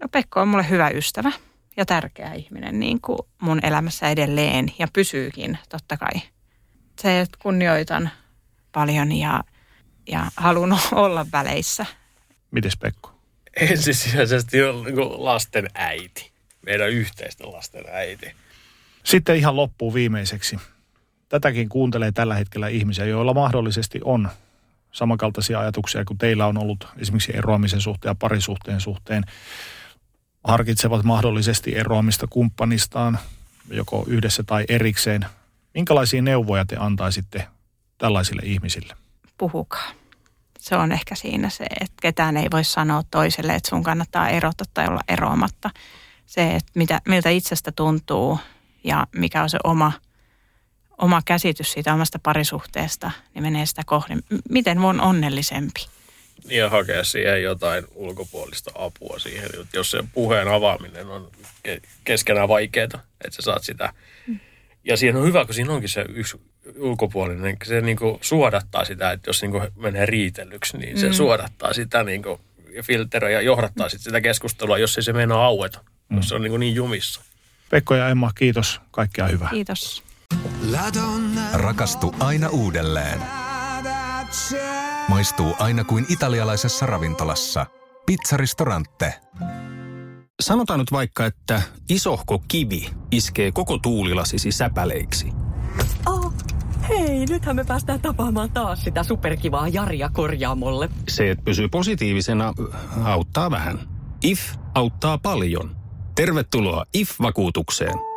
No Pekko on mulle hyvä ystävä ja tärkeä ihminen niin kuin mun elämässä edelleen ja pysyykin totta kai. Se, että kunnioitan paljon ja, ja haluan olla väleissä. Mites Pekko? Ensisijaisesti on niin lasten äiti. Meidän yhteisten lasten äiti. Sitten ihan loppuun viimeiseksi. Tätäkin kuuntelee tällä hetkellä ihmisiä, joilla mahdollisesti on samankaltaisia ajatuksia kuin teillä on ollut esimerkiksi eroamisen suhteen ja parisuhteen suhteen harkitsevat mahdollisesti eroamista kumppanistaan, joko yhdessä tai erikseen. Minkälaisia neuvoja te antaisitte tällaisille ihmisille? Puhukaa. Se on ehkä siinä se, että ketään ei voi sanoa toiselle, että sun kannattaa erota tai olla eroamatta. Se, että mitä, miltä itsestä tuntuu ja mikä on se oma, oma käsitys siitä omasta parisuhteesta, niin menee sitä kohden. Miten mun onnellisempi? ja hakea siihen jotain ulkopuolista apua siihen, jos se puheen avaaminen on keskenään vaikeaa, että sä saat sitä. Ja siihen on hyvä, kun siinä onkin se yksi ulkopuolinen, se niin kuin suodattaa sitä, että jos niin kuin menee riitellyksi, niin se mm. suodattaa sitä niin kuin, ja johdattaa sit sitä keskustelua, jos ei se meinaa aueta, mm. jos se on niin, kuin niin jumissa. Pekko ja Emma, kiitos. Kaikkea hyvää. Kiitos. Rakastu aina uudelleen. Maistuu aina kuin italialaisessa ravintolassa. Pizzaristorante. Sanotaan nyt vaikka, että isohko kivi iskee koko tuulilasisi säpäleiksi. Oh, hei, nythän me päästään tapaamaan taas sitä superkivaa Jaria korjaamolle. Se, että pysyy positiivisena, auttaa vähän. IF auttaa paljon. Tervetuloa IF-vakuutukseen.